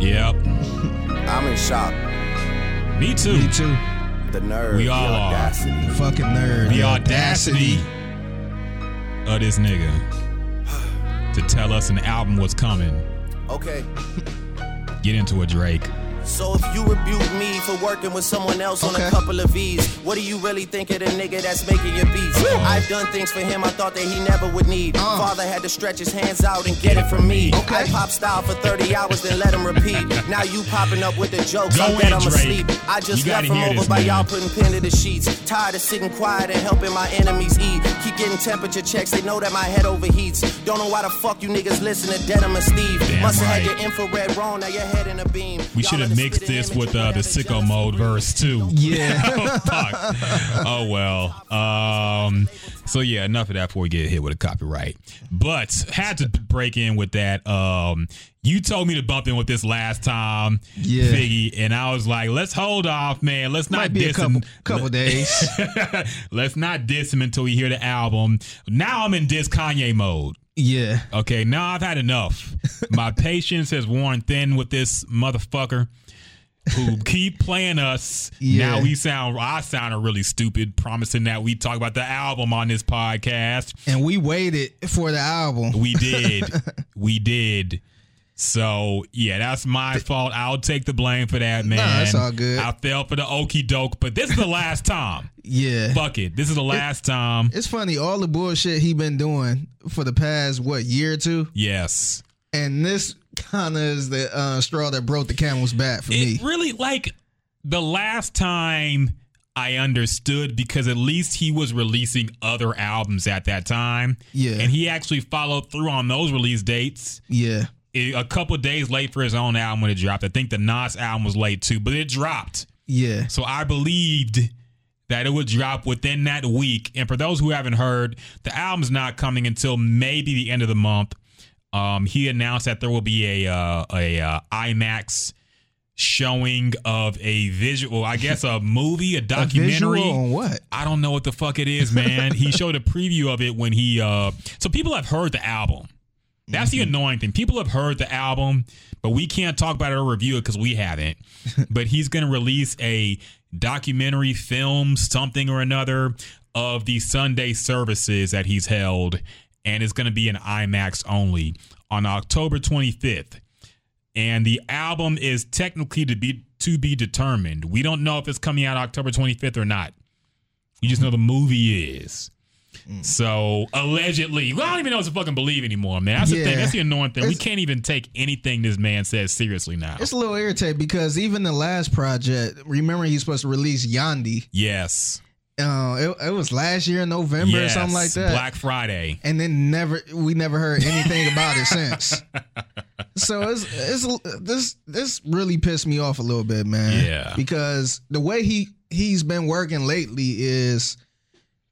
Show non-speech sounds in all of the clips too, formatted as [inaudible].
Yep. I'm in shock. Me too. Me too. The nerve. We the all are. audacity. Fucking nerd. The audacity of this nigga to tell us an album was coming. Okay. Get into it, Drake. So if you rebuke me for working with someone else on a couple of V's, what do you really think of the nigga that's making your beats? I've done things for him I thought that he never would need. Uh. Father had to stretch his hands out and get it from me. Okay. I pop style for 30 hours, then let him repeat. Now you popping up with the jokes, Go I bet I'm Drake. asleep. I just left gotta from over this, by man. y'all putting pen to the sheets. Tired of sitting quiet and helping my enemies eat. Keep getting temperature checks, they know that my head overheats. Don't know why the fuck you niggas listen to Denim and Steve. Damn Must have right. had your infrared wrong, now your head in a beam. We should have the mixed spitting this with uh, the sicko mode verse too. [laughs] Yeah. [laughs] oh. Oh well. Um. So yeah, enough of that before we get hit with a copyright. But had to break in with that. Um. You told me to bump in with this last time, Yeah. Figgy, and I was like, "Let's hold off, man. Let's not Might be a couple him. couple days. [laughs] Let's not diss him until we hear the album. Now I'm in diss Kanye mode. Yeah. Okay, now I've had enough. My [laughs] patience has worn thin with this motherfucker who keep playing us. Yeah. Now we sound I sounded really stupid promising that we talk about the album on this podcast. And we waited for the album. We did. [laughs] we did. So yeah, that's my fault. I'll take the blame for that, man. Nah, that's all good. I fell for the okey doke, but this is the last time. [laughs] Yeah. Fuck it. This is the last time. It's funny, all the bullshit he been doing for the past what year or two, Yes. and this kind of is the uh, straw that broke the camel's back for me. Really like the last time I understood because at least he was releasing other albums at that time. Yeah. And he actually followed through on those release dates. Yeah, A a couple days late for his own album when it dropped. I think the Nas album was late too, but it dropped. yeah, So I believed that it would drop within that week. And for those who haven't heard, the album's not coming until maybe the end of the month. Um, he announced that there will be a uh, a uh, IMAX showing of a visual, I guess a [laughs] movie, a a documentary. on what? I don't know what the fuck it is, man. he [laughs] showed a preview of it when he uh so people have heard the album. That's the mm-hmm. annoying thing. People have heard the album, but we can't talk about it or review it because we haven't. [laughs] but he's gonna release a documentary film, something or another, of the Sunday services that he's held, and it's gonna be an IMAX only on October 25th and the album is technically to be to be determined. We don't know if it's coming out October 25th or not. We just know the movie is. So allegedly, I don't even know what to fucking believe anymore, man. That's the thing. That's the annoying thing. We can't even take anything this man says seriously now. It's a little irritating because even the last project, remember he's supposed to release Yandhi. yes. Uh, it, it was last year in November yes. or something like that. Black Friday. and then never we never heard anything about it since. [laughs] So it's it's this this really pissed me off a little bit, man. Yeah. Because the way he he's been working lately is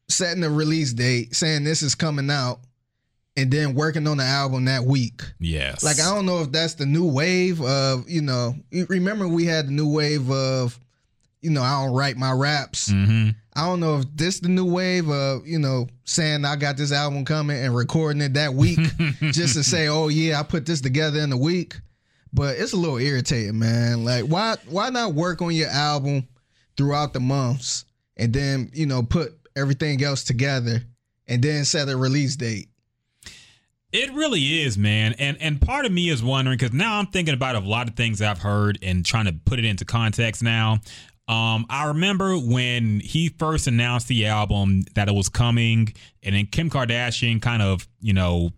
setting the release date, saying this is coming out, and then working on the album that week. Yes. Like I don't know if that's the new wave of you know. Remember we had the new wave of you know I don't write my raps. hmm I don't know if this the new wave of you know saying I got this album coming and recording it that week [laughs] just to say oh yeah I put this together in a week. But it's a little irritating, man. Like why why not work on your album throughout the months and then you know put everything else together and then set a release date. It really is, man. And and part of me is wondering because now I'm thinking about a lot of things I've heard and trying to put it into context now. Um, I remember when he first announced the album that it was coming, and then Kim Kardashian kind of, you know,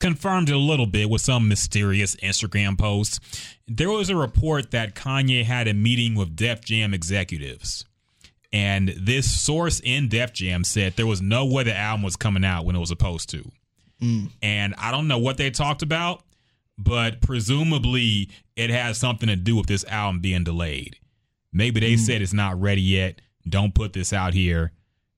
confirmed it a little bit with some mysterious Instagram post. There was a report that Kanye had a meeting with Def Jam executives. And this source in Def Jam said there was no way the album was coming out when it was supposed to mm. and I don't know what they talked about, but presumably it has something to do with this album being delayed. Maybe they mm. said it's not ready yet. Don't put this out here.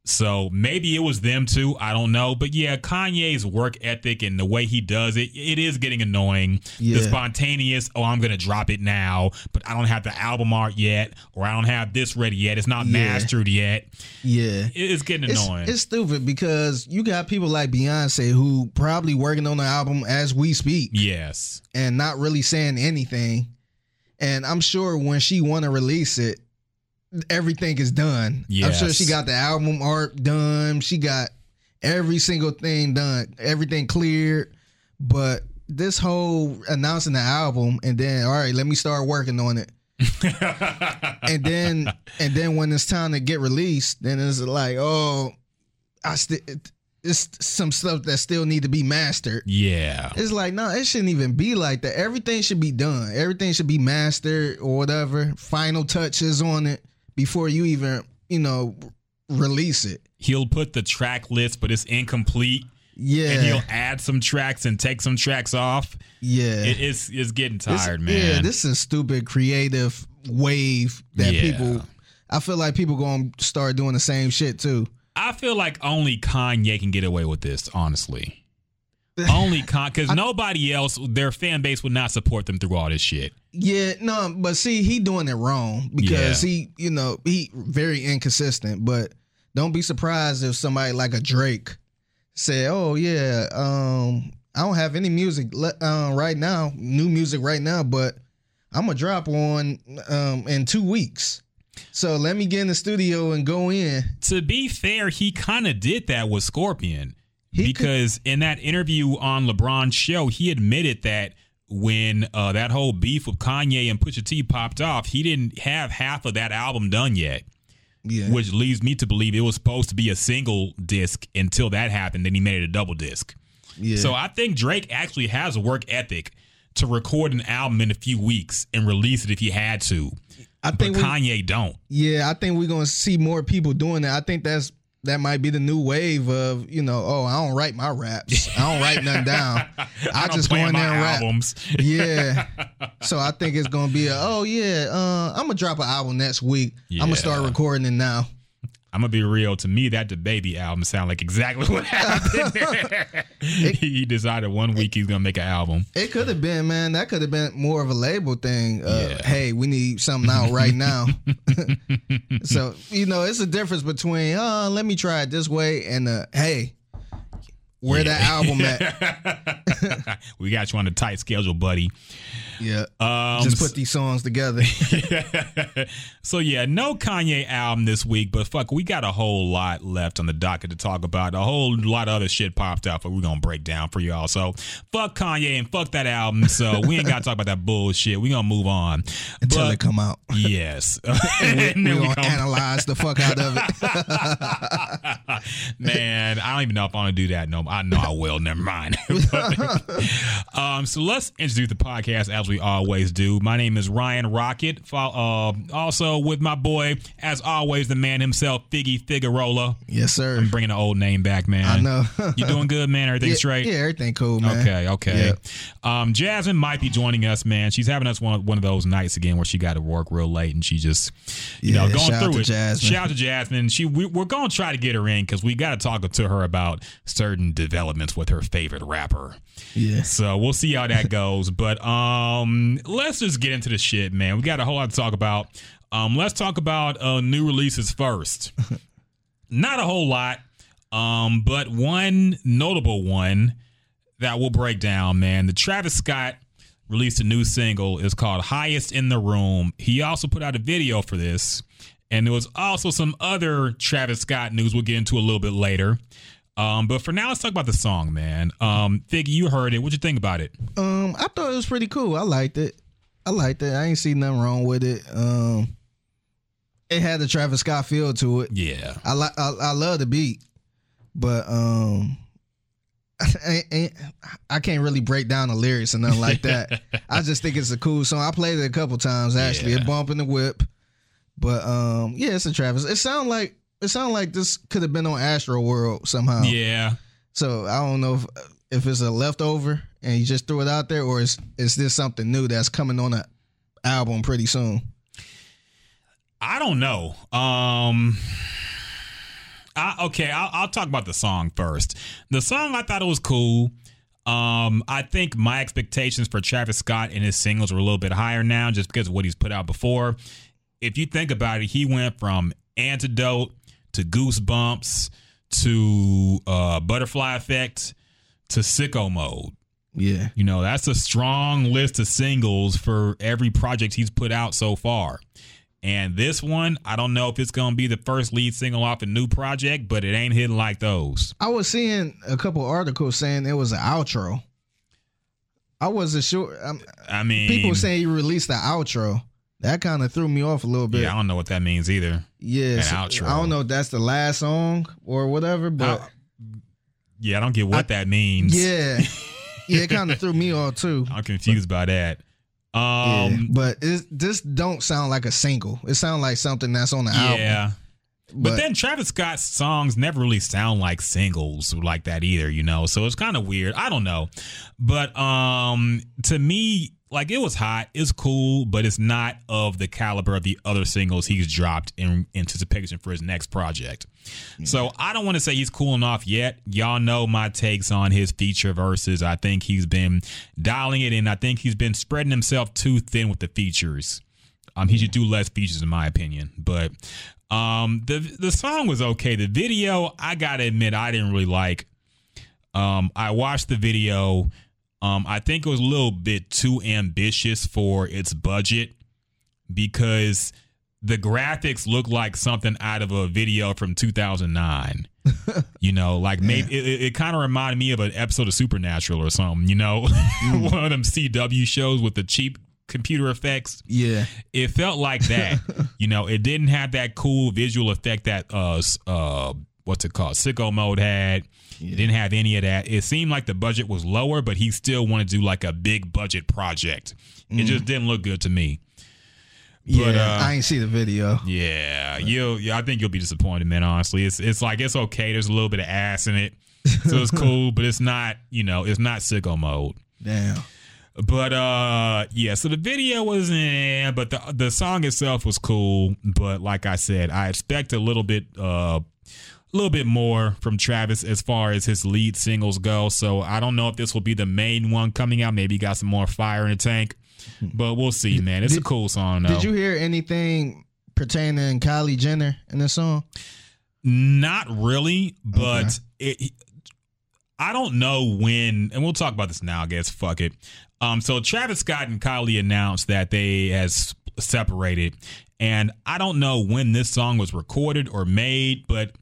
So maybe it was them too. I don't know. But yeah, Kanye's work ethic and the way he does it, it is getting annoying. Yeah. The spontaneous, oh, I'm going to drop it now, but I don't have the album art yet, or I don't have this ready yet. It's not Yeah. mastered yet. Yeah. It's getting It's, annoying. it's stupid because you got people like Beyonce who probably working on the album as we speak yes. and not really saying anything. and I'm sure when she want to release it, everything is done. I'm sure she got the album art done. She got every single thing done, everything cleared. But this whole announcing the album and then all right, let me start working on it. [laughs] and then and then when it's time to get released, then it's like, oh, I still it's some stuff that still need to be mastered. Yeah. It's like, no, it shouldn't even be like that. Everything should be done. Everything should be mastered or whatever. Final touches on it before you even, you know, release it. He'll put the track list, but it's incomplete. Yeah. And he'll add some tracks and take some tracks off. yeah. It, it's it's getting tired, man. Yeah, this is a stupid creative wave that Yeah. people I feel like people gonna start doing the same shit too. I feel like only Kanye can get away with this, honestly. [laughs] only Con because nobody else, their fan base would not support them through all this shit. Yeah, no, but see, he doing it wrong because he, you know, he very inconsistent. But don't be surprised if somebody like a Drake say, "Oh yeah, um, I don't have any music uh, right now, new music right now, but I'm gonna drop one um, in two weeks. So let me get in the studio and go in." To be fair, he kind of did that with Scorpion He could- because in that interview on LeBron's show, he admitted that when uh, that whole beef with Kanye and Pusha T popped off, he didn't have half of that album done yet. Yeah, which leads me to believe it was supposed to be a single disc until that happened. Then he made it a double disc. yeah. So I think Drake actually has a work ethic to record an album in a few weeks and release it if he had to. I But think we, Kanye don't. Yeah, I think we're gonna see more people doing that. I think that's that might be the new wave of you know. Oh, I don't write my raps. I don't write nothing down. [laughs] I, just go in there and rap. albums. Yeah. [laughs] so I think it's gonna be a. Oh yeah, uh, I'm gonna drop an album next week. I'm gonna start recording it now. I'm gonna be real. To me, that the baby album sound like exactly what [laughs] happened. [laughs] he decided one week he's gonna make an album. It could have been, man. That could have been more of a label thing. Uh, Yeah. Hey, we need something out right now. [laughs] so you know, it's a difference between uh, let me try it this way and uh, hey, where that album at? [laughs] we got you on a tight schedule, buddy. Yeah. Um, Just put these songs together. [laughs] so yeah, no Kanye album this week, but fuck, we got a whole lot left on the docket to talk about. A whole lot of other shit popped up, but we're gonna break down for y'all. So fuck Kanye and fuck that album. So we ain't gotta talk about that bullshit. We gonna move on until But- it come out. [laughs] Yes, And And we, then we we gonna gonna- analyze the fuck out of it. Man, I don't even know if I want to do that. No, I know I will. Never mind. [laughs] um, so let's introduce the podcast as we always do. My name is Ryan Rocket. Uh, also with my boy, as always, the man himself, Figgy Figueroa. yes, sir. I'm bringing the old name back, man. I know. [laughs] you doing good, man? Everything yeah, straight? Yeah, everything cool, man. Okay, okay. Yeah. Um, Jasmine might be joining us, man. She's having us one one of those nights again where she got to work real late and she just, you Yeah, know, going through it. Jasmine. Shout out to Jasmine. She we, we're going to try to get her in because we got to talk to her about certain developments with her favorite rapper. Yeah. So we'll see how that goes. But um, let's just get into the shit, man. We got a whole lot to talk about. Um, let's talk about uh, new releases first. [laughs] Not a whole lot, um, but one notable one that we'll break down, man. The Travis Scott released a new single. It's called Highest in the Room. He also put out a video for this. And there was also some other Travis Scott news we'll get into a little bit later. Um, but for now, let's talk about the song, man. Um, Figgy, you heard it. What'd you think about it? Um, I thought it was pretty cool. I liked it. I liked it. I ain't see nothing wrong with it. Um, it had the Travis Scott feel to it. Yeah. I like. I, I love the beat, but um, [laughs] I, I, I can't really break down the lyrics and nothing like that. [laughs] I just think it's a cool song. I played it a couple times actually. Yeah. It bump in the whip, but um, yeah, it's a Travis. It sound like it sound like this could have been on Astro World somehow. Yeah. So I don't know if if it's a leftover and you just threw it out there, or is is this something new that's coming on a album pretty soon? I don't know. Um, I, okay, I'll, I'll talk about the song first. The song, I thought it was cool. Um, I think my expectations for Travis Scott and his singles are a little bit higher now, just because of what he's put out before. If you think about it, he went from Antidote to Goosebumps to uh, Butterfly Effect to Sicko Mode. Yeah. You know, that's a strong list of singles for every project he's put out so far. And this one, I don't know if it's going to be the first lead single off a new project, but it ain't hitting like those. I was seeing a couple articles saying it was an outro. I wasn't sure. I'm, I mean, people saying he released the outro. That kind of threw me off a little bit. yeah, I don't know what that means either. Yeah, so outro. I don't know if that's the last song or whatever, but I- Yeah, I don't get what that means. yeah, [laughs] yeah, it kind of threw me off too. I'm confused by that. Yeah, Um, but it, this don't sound like a single. It sounds like something that's on the album. yeah. But, then Travis Scott's songs never really sound like singles like that either, you know. So it's kind of weird. I don't know. But um to me, like it was hot, it's cool, but it's not of the caliber of the other singles he's dropped in anticipation for his next project. So I don't want to say he's cooling off yet. Y'all know my takes on his feature verses. I think he's been dialing it in. I think he's been spreading himself too thin with the features. Um, he should do less features, in my opinion. But um, the the song was okay. The video, I gotta admit, I didn't really like. Um, I watched the video. Um, I think it was a little bit too ambitious for its budget because the graphics look like something out of a video from 2009. [laughs] you know, like maybe it, it, it kind of reminded me of an episode of Supernatural or something. You know, [laughs] one of them CW shows with the cheap computer effects yeah, it felt like that. [laughs] you know, it didn't have that cool visual effect that uh uh what's it called? Sicko mode had. It didn't have any of that. It seemed like the budget was lower, but he still wanted to do like a big budget project. It just didn't look good to me. yeah. uh, I ain't see the video. Yeah, you. Yeah, I think you'll be disappointed, man. Honestly, it's it's like it's okay. There's a little bit of ass in it, so it's [laughs] cool, but it's not. You know, it's not sicko mode. Damn. But uh yeah, so the video was eh, but the the song itself was cool. But like I said, I expect a little bit uh a little bit more from Travis as far as his lead singles go. So I don't know if this will be the main one coming out. Maybe he got some more fire in the tank. But we'll see, man. It's a cool song though. Did you hear anything pertaining Kylie Jenner in the song? Not really, but it. I don't know when, and we'll talk about this now. I guess fuck it. Um, so Travis Scott and Kylie announced that they has separated, and I don't know when this song was recorded or made, but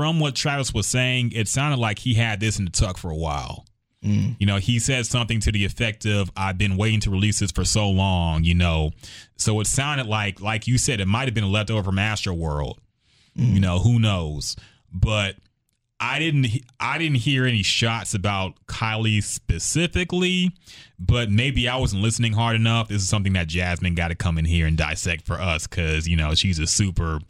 from what Travis was saying, it sounded like he had this in the tuck for a while. Mm. You know, he said something to the effect of, I've been waiting to release this for so long, you know. So it sounded like, like you said, it might have been a leftover from Astro World. Mm. You know, who knows? But I didn't I didn't hear any shots about Kylie specifically, but maybe I wasn't listening hard enough. This is something that Jasmine got to come in here and dissect for us cuz you know, she's a super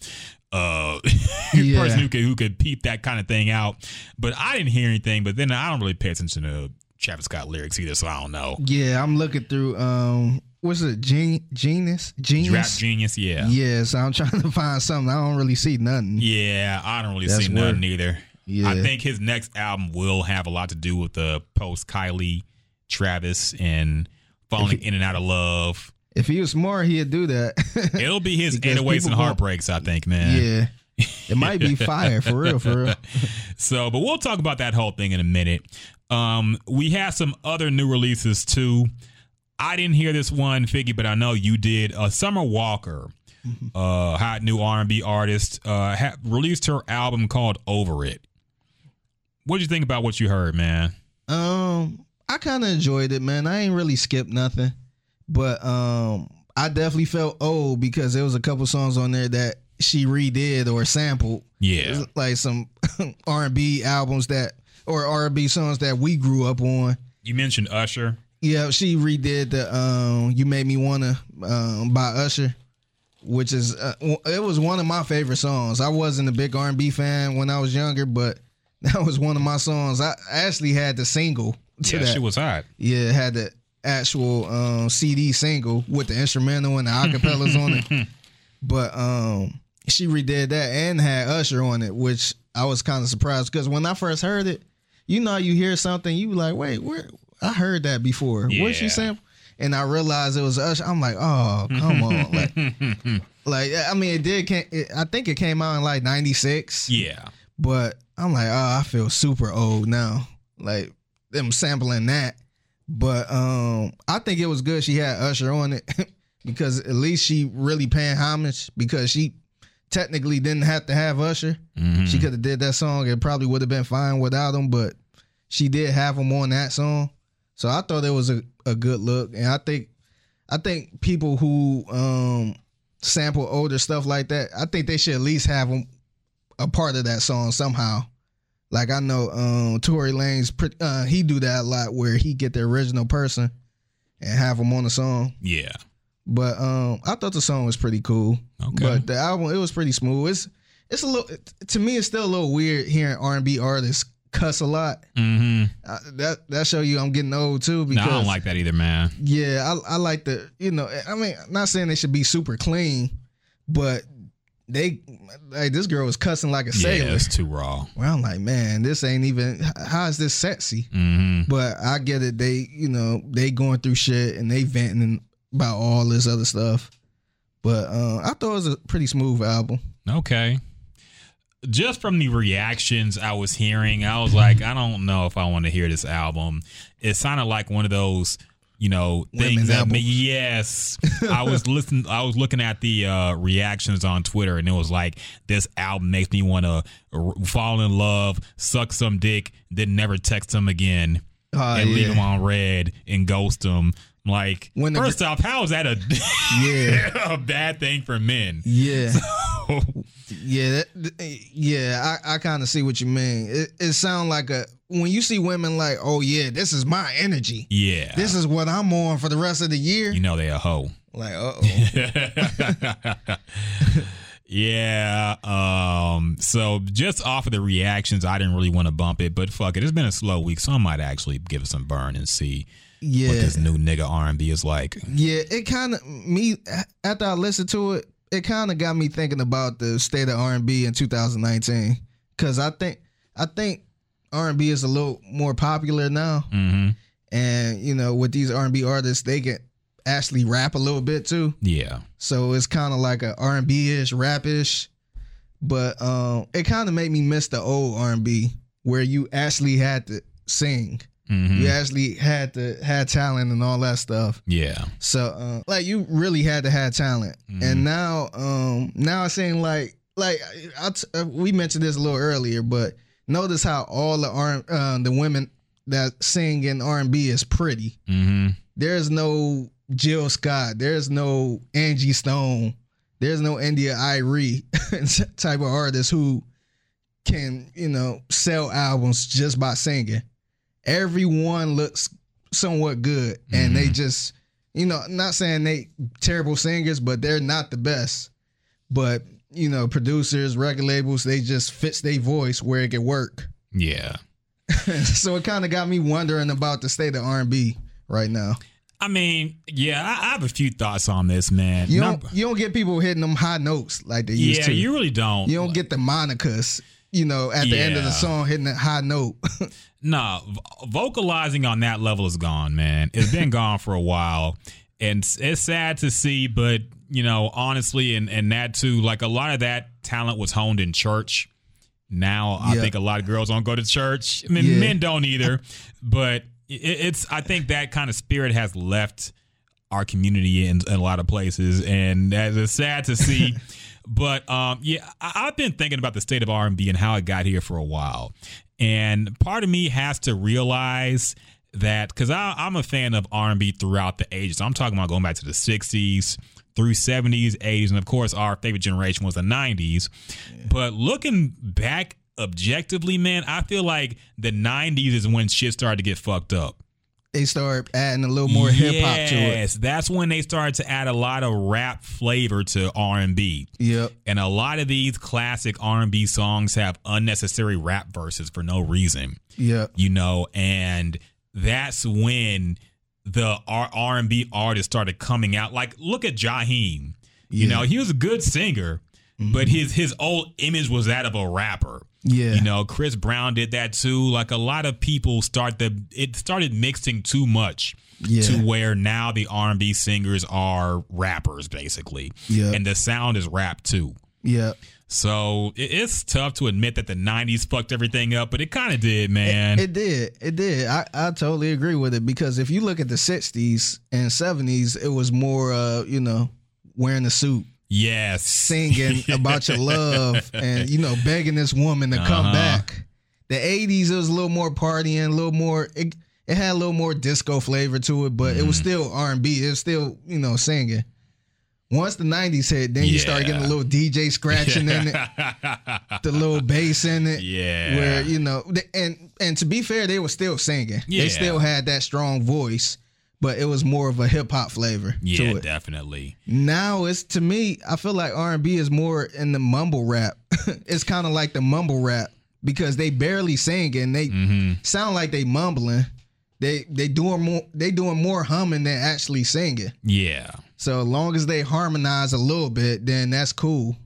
uh [laughs] Yeah. person who could who could peep that kind of thing out. But I didn't hear anything, but then I don't really pay attention to Travis Scott lyrics either, so I don't know. Yeah, I'm looking through. Um, what's it? Gen- Genius. Rap Genius. genius, yeah. Yeah, so I'm [laughs] trying to find something. I don't really see nothing. Yeah, I don't really That's see weird. nothing either. Yeah. I think his next album will have a lot to do with the post Kylie, Travis, and falling in and out of love. If he was smart, he'd do that. [laughs] It'll be his Because 808s and heartbreaks, I think, man. yeah, it might be [laughs] fire for real, for real. [laughs] So, but we'll talk about that whole thing in a minute. Um, we have some other new releases too. I didn't hear this one, Figgy, but I know you did. Uh, Summer Walker, uh, hot new R and B artist, uh, ha- released her album called Over It. What did you think about what you heard, man? Um, I kind of enjoyed it, man. I ain't really skipped nothing, but um, I definitely felt old because there was a couple songs on there that she redid or sampled. Yeah, like some [laughs] R and B albums that or R and B songs that we grew up on. you mentioned Usher. Yeah, she redid the um "You Made Me Wanna" um, by Usher, which is uh, it was one of my favorite songs. I wasn't a big R and B fan when I was younger, but [laughs] that was one of my songs. I actually had the single to Yeah, that. she was hot. yeah, it had the actual um, CD single with the instrumental and the acapellas on it. [laughs] But um, she redid that and had Usher on it, which I was kind of surprised because when I first heard it, you know, you hear something, you like, wait, where? I heard that before. What she Yeah. saying? And I realized it was Usher. I'm like, oh, come on, [laughs] like, like I mean, it did. Came, it, I think it came out in like '96. Yeah, But I'm like, oh, I feel super old now. Like them sampling that. But um, I think it was good she had Usher on it [laughs] because at least she really paying homage because she technically didn't have to have Usher. Mm-hmm. She could have did that song. It probably would have been fine without him, but she did have him on that song. So I thought it was a, a good look. And I think I think people who um sample older stuff like that, I think they should at least have them a part of that song somehow. Like I know um Tory Lanez pre- uh, he do that a lot where he get the original person and have them on the song. Yeah. But um I thought the song was pretty cool. Okay. But the album it was pretty smooth. It's it's a little to me it's still a little weird hearing R&B artists cuss a lot. Mm-hmm. Uh, that that show you I'm getting old too No, because I don't like that either, man. yeah, I I like the you know I mean not saying they should be super clean, but they like this girl was cussing like a Yeah, sailor. it's too raw. Well, I'm like, man, this ain't even. How is this sexy? Mm-hmm. But I get it. They, you know, they going through shit and they venting about all this other stuff. But uh, I thought it was a pretty smooth album. Okay. Just from the reactions I was hearing, I was like, I don't know if I want to hear this album. It sounded like one of those, you know, things that me. Yes, [laughs] I was listening. I was looking at the uh, reactions on Twitter, and it was like, this album makes me want to r- fall in love, suck some dick, then never text him again, Oh, and leave him on red and ghost him. Like, When the- first off, how is that a [laughs] Yeah. a bad thing for men? Yeah, yeah, that, yeah. I, I kind of see what you mean. It, it sounds like a when you see women like, oh yeah, this is my energy. yeah, This is what I'm on for the rest of the year. you know they a hoe. Like, uh oh. [laughs] yeah. Um. So just off of the reactions, I didn't really want to bump it, but fuck it, it's been a slow week, so I might actually give it some burn and see Yeah. what this new nigga R and B is like. Yeah, it kind of me after I listened to it, it kind of got me thinking about the state of R and B in 2019. Cause I think I think R and B is a little more popular now, Mm-hmm. and you know, with these R and B artists, they can actually rap a little bit too. Yeah. So it's kind of like a R and B ish, rap ish. But um, it kind of made me miss the old R and B where you actually had to sing, Mm-hmm. you actually had to had talent and all that stuff. Yeah. So uh, like you really had to have talent, and now um now it seems like like I t- uh, we mentioned this a little earlier, but notice how all the R uh, the women that sing in R and B is pretty. Mm-hmm. There's no Jill Scott. There's no Angie Stone. There's no India Arie [laughs] type of artist who can you know sell albums just by singing. Everyone looks somewhat good, and they mm-hmm. just you know not saying they terrible singers, but they're not the best. But you know, producers, record labels, they just fits their voice where it can work. Yeah. [laughs] so it kind of got me wondering about the state of R and B right now. I mean, yeah, I, I have a few thoughts on this, man. You don't you don't get people hitting them high notes like they used yeah, to. you really don't. You don't get the monikers, you know, at the end of the song hitting that high note. [laughs] Nah, v- vocalizing on that level is gone, man. It's been [laughs] gone for a while, and it's, sad to see. But you know, honestly, and and that too, like a lot of that talent was honed in church. Now I Yeah. think a lot of girls don't go to church. I mean, Yeah. men don't either. [laughs] but it, it's I think that kind of spirit has left our community in, in a lot of places, and that is sad to see. [laughs] but um, yeah, I, I've been thinking about the state of R and B and how it got here for a while, and part of me has to realize that because I'm a fan of R and B throughout the ages. I'm talking about going back to the '60s through 70s, 80s, and of course, our favorite generation was the 90s. But looking back objectively, man, I feel like the 90s is when shit started to get fucked up. They start adding a little more hip hop to it. Yes, that's when they started to add a lot of rap flavor to R&B. Yep. And a lot of these classic R&B songs have unnecessary rap verses for no reason, Yep. you know, and that's when the R- R&B artists started coming out. Like look at Jaheim. You Yeah. know, he was a good singer, but his his old image was that of a rapper. Yeah. You know, Chris Brown did that too. Like a lot of people start the it started mixing too much Yeah. to where now the R and B singers are rappers basically. Yeah. And the sound is rap too. Yeah. So it's tough to admit that the '90s fucked everything up, but it kind of did, man. It did. It did. I, I totally agree with it because if you look at the 60s and 70s, it was more, uh, you know, wearing a suit, yes, singing [laughs] about your love, and, you know, begging this woman to come Uh-huh. back. The 80s, it was a little more partying, a little more, it, it had a little more disco flavor to it, but it was Mm. still R&B. It was still, you know, singing. Once the 90s hit, then you start getting a little DJ scratching in it, [laughs] the little bass in it. Yeah. Where, you know, and and to be fair, they were still singing. Yeah. They still had that strong voice, but it was more of a hip hop flavor yeah, to it. definitely. Now it's to me, I feel like R and B is more in the mumble rap. [laughs] it's kind of like the mumble rap because they barely sing and they Mm-hmm. sound like they mumbling. They they doing more they doing more humming than actually singing. Yeah. So as long as they harmonize a little bit, then that's cool.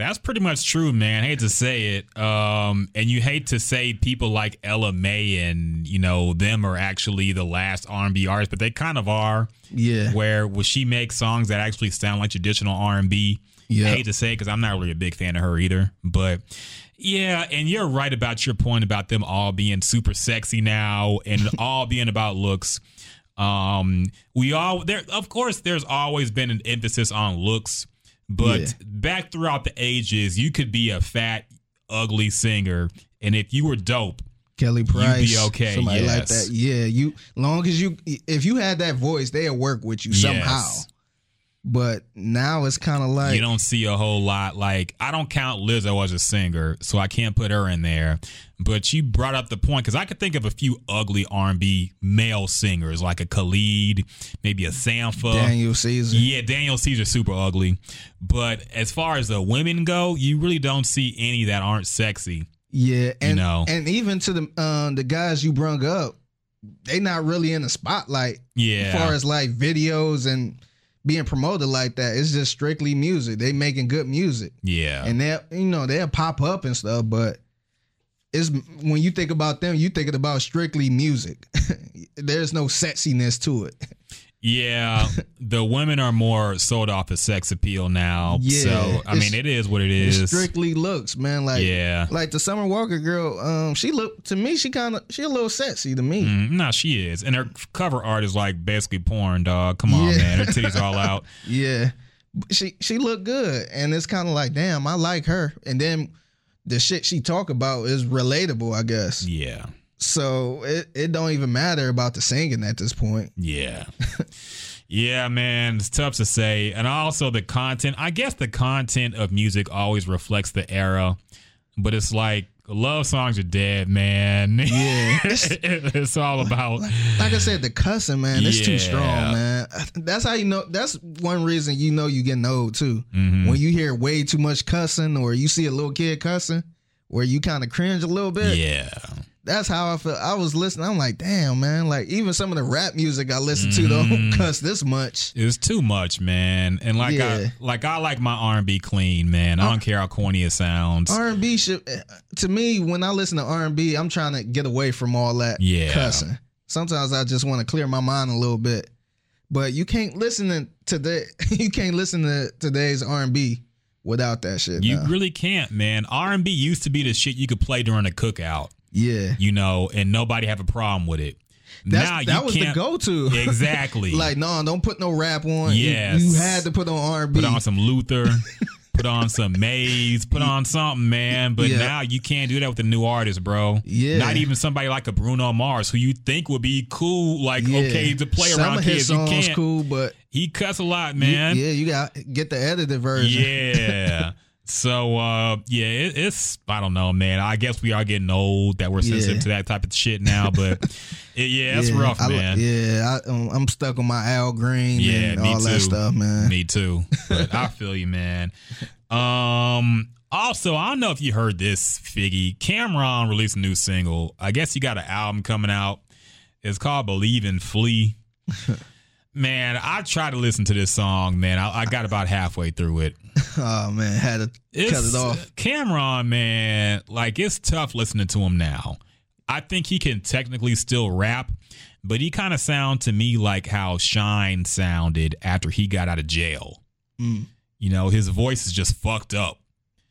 That's pretty much true, man. I hate to say it. Um, and you hate to say people like Ella Mai and, you know, them are actually the last R&B artists, but they kind of are. Yeah. Where will she make songs that actually sound like traditional R&B? Yeah. I hate to say it because I'm not really a big fan of her either. But yeah, and you're right about your point about them all being super sexy now and [laughs] all being about looks. Um, we all there. Of course, there's always been an emphasis on looks, but Yeah. back throughout the ages, you could be a fat, ugly singer, and if you were dope, Kelly Price, you'd be okay, somebody like that. Yeah, you long as you if you had that voice, they'll work with you somehow. But now it's kind of like you don't see a whole lot. Like I don't count Lizzo as a singer, so I can't put her in there. But you brought up the point because I could think of a few ugly R and B male singers, like a Khalid, maybe a Sampha. Daniel Caesar. Yeah, Daniel Caesar super ugly. But as far as the women go, you really don't see any that aren't sexy. Yeah, and know. and even to the um the guys you brung up, they not really in the spotlight Yeah. as far as like videos and being promoted like that. It's just strictly music. They making good music, yeah. and they you know they'll pop up and stuff, but. It's when you think about them, you thinking about strictly music. [laughs] There's no sexiness to it. Yeah, the women are more sold off as sex appeal now. Yeah, so I mean, it is what It's is. strictly looks, man. Like Yeah. like the Summer Walker girl. Um, she looked to me. She kind of she a little sexy to me. Mm, no, she is, and her cover art is like basically porn, dog. Come on, Yeah. man, her titties all out. [laughs] Yeah, she she looked good, and it's kind of like, damn, I like her. And then the shit she talk about is relatable, I guess. Yeah, So it it don't even matter about the singing at this point. yeah, yeah, man. It's tough to say, and also the content. I guess the content of music always reflects the era, but it's like love songs are dead, man. Yeah. [laughs] it's all about Like I said, the cussing, man, it's too strong, man. That's how you know. That's one reason you know you getting old too. Mm-hmm. When you hear way too much cussing, or you see a little kid cussing, where you kind of cringe a little bit. yeah. That's how I felt. I was listening. I'm like, damn, man. Like even some of the rap music I listen to don't mm. [laughs] cuss this much. It's too much, man. And like Yeah. I like I like my R and B clean, man. I uh, don't care how corny it sounds. R and B should, to me, when I listen to R and B, I'm trying to get away from all that Yeah. cussing. Sometimes I just want to clear my mind a little bit. But you can't listen to today. [laughs] You can't listen to today's R and B without that shit. You really can't, man. R and B used to be the shit you could play during a cookout, yeah. you know, and nobody have a problem with it. That's, that you was the can't go to. [laughs] exactly. like, no, don't put no rap on. You- Yes. You, had to put on R B. put on some Luther, [laughs] put on some Maze, put on something, man. But Yeah. now you can't do that with the new artist, bro. Yeah. Not even somebody like a Bruno Mars, who you think would be cool, like okay to play Some around of kids. his You songs can't. cool, but He cuts a lot, you- man. yeah, you got get the edited version. Yeah. [laughs] So uh yeah, it, it's I don't know, man. I guess we are getting old that we're sensitive Yeah. to that type of shit now, but [laughs] it, yeah, it's Yeah, rough, I man. yeah, I, um, I'm stuck on my Al Green Yeah, and all that stuff, man. Me too. But I [laughs] feel you, man. Um also, I don't know if you heard this, Figgy. Cam'ron released a new single. I guess he got an album coming out. It's called Believe and Flee. [laughs] man, I tried to listen to this song, man. I, I got about halfway through it. [laughs] Oh man, had to cut it off. Cam'ron, man, like it's tough listening to him now. I think he can technically still rap, but he kind of sound to me like how Shyne sounded after he got out of jail. Mm. You know, his voice is just fucked up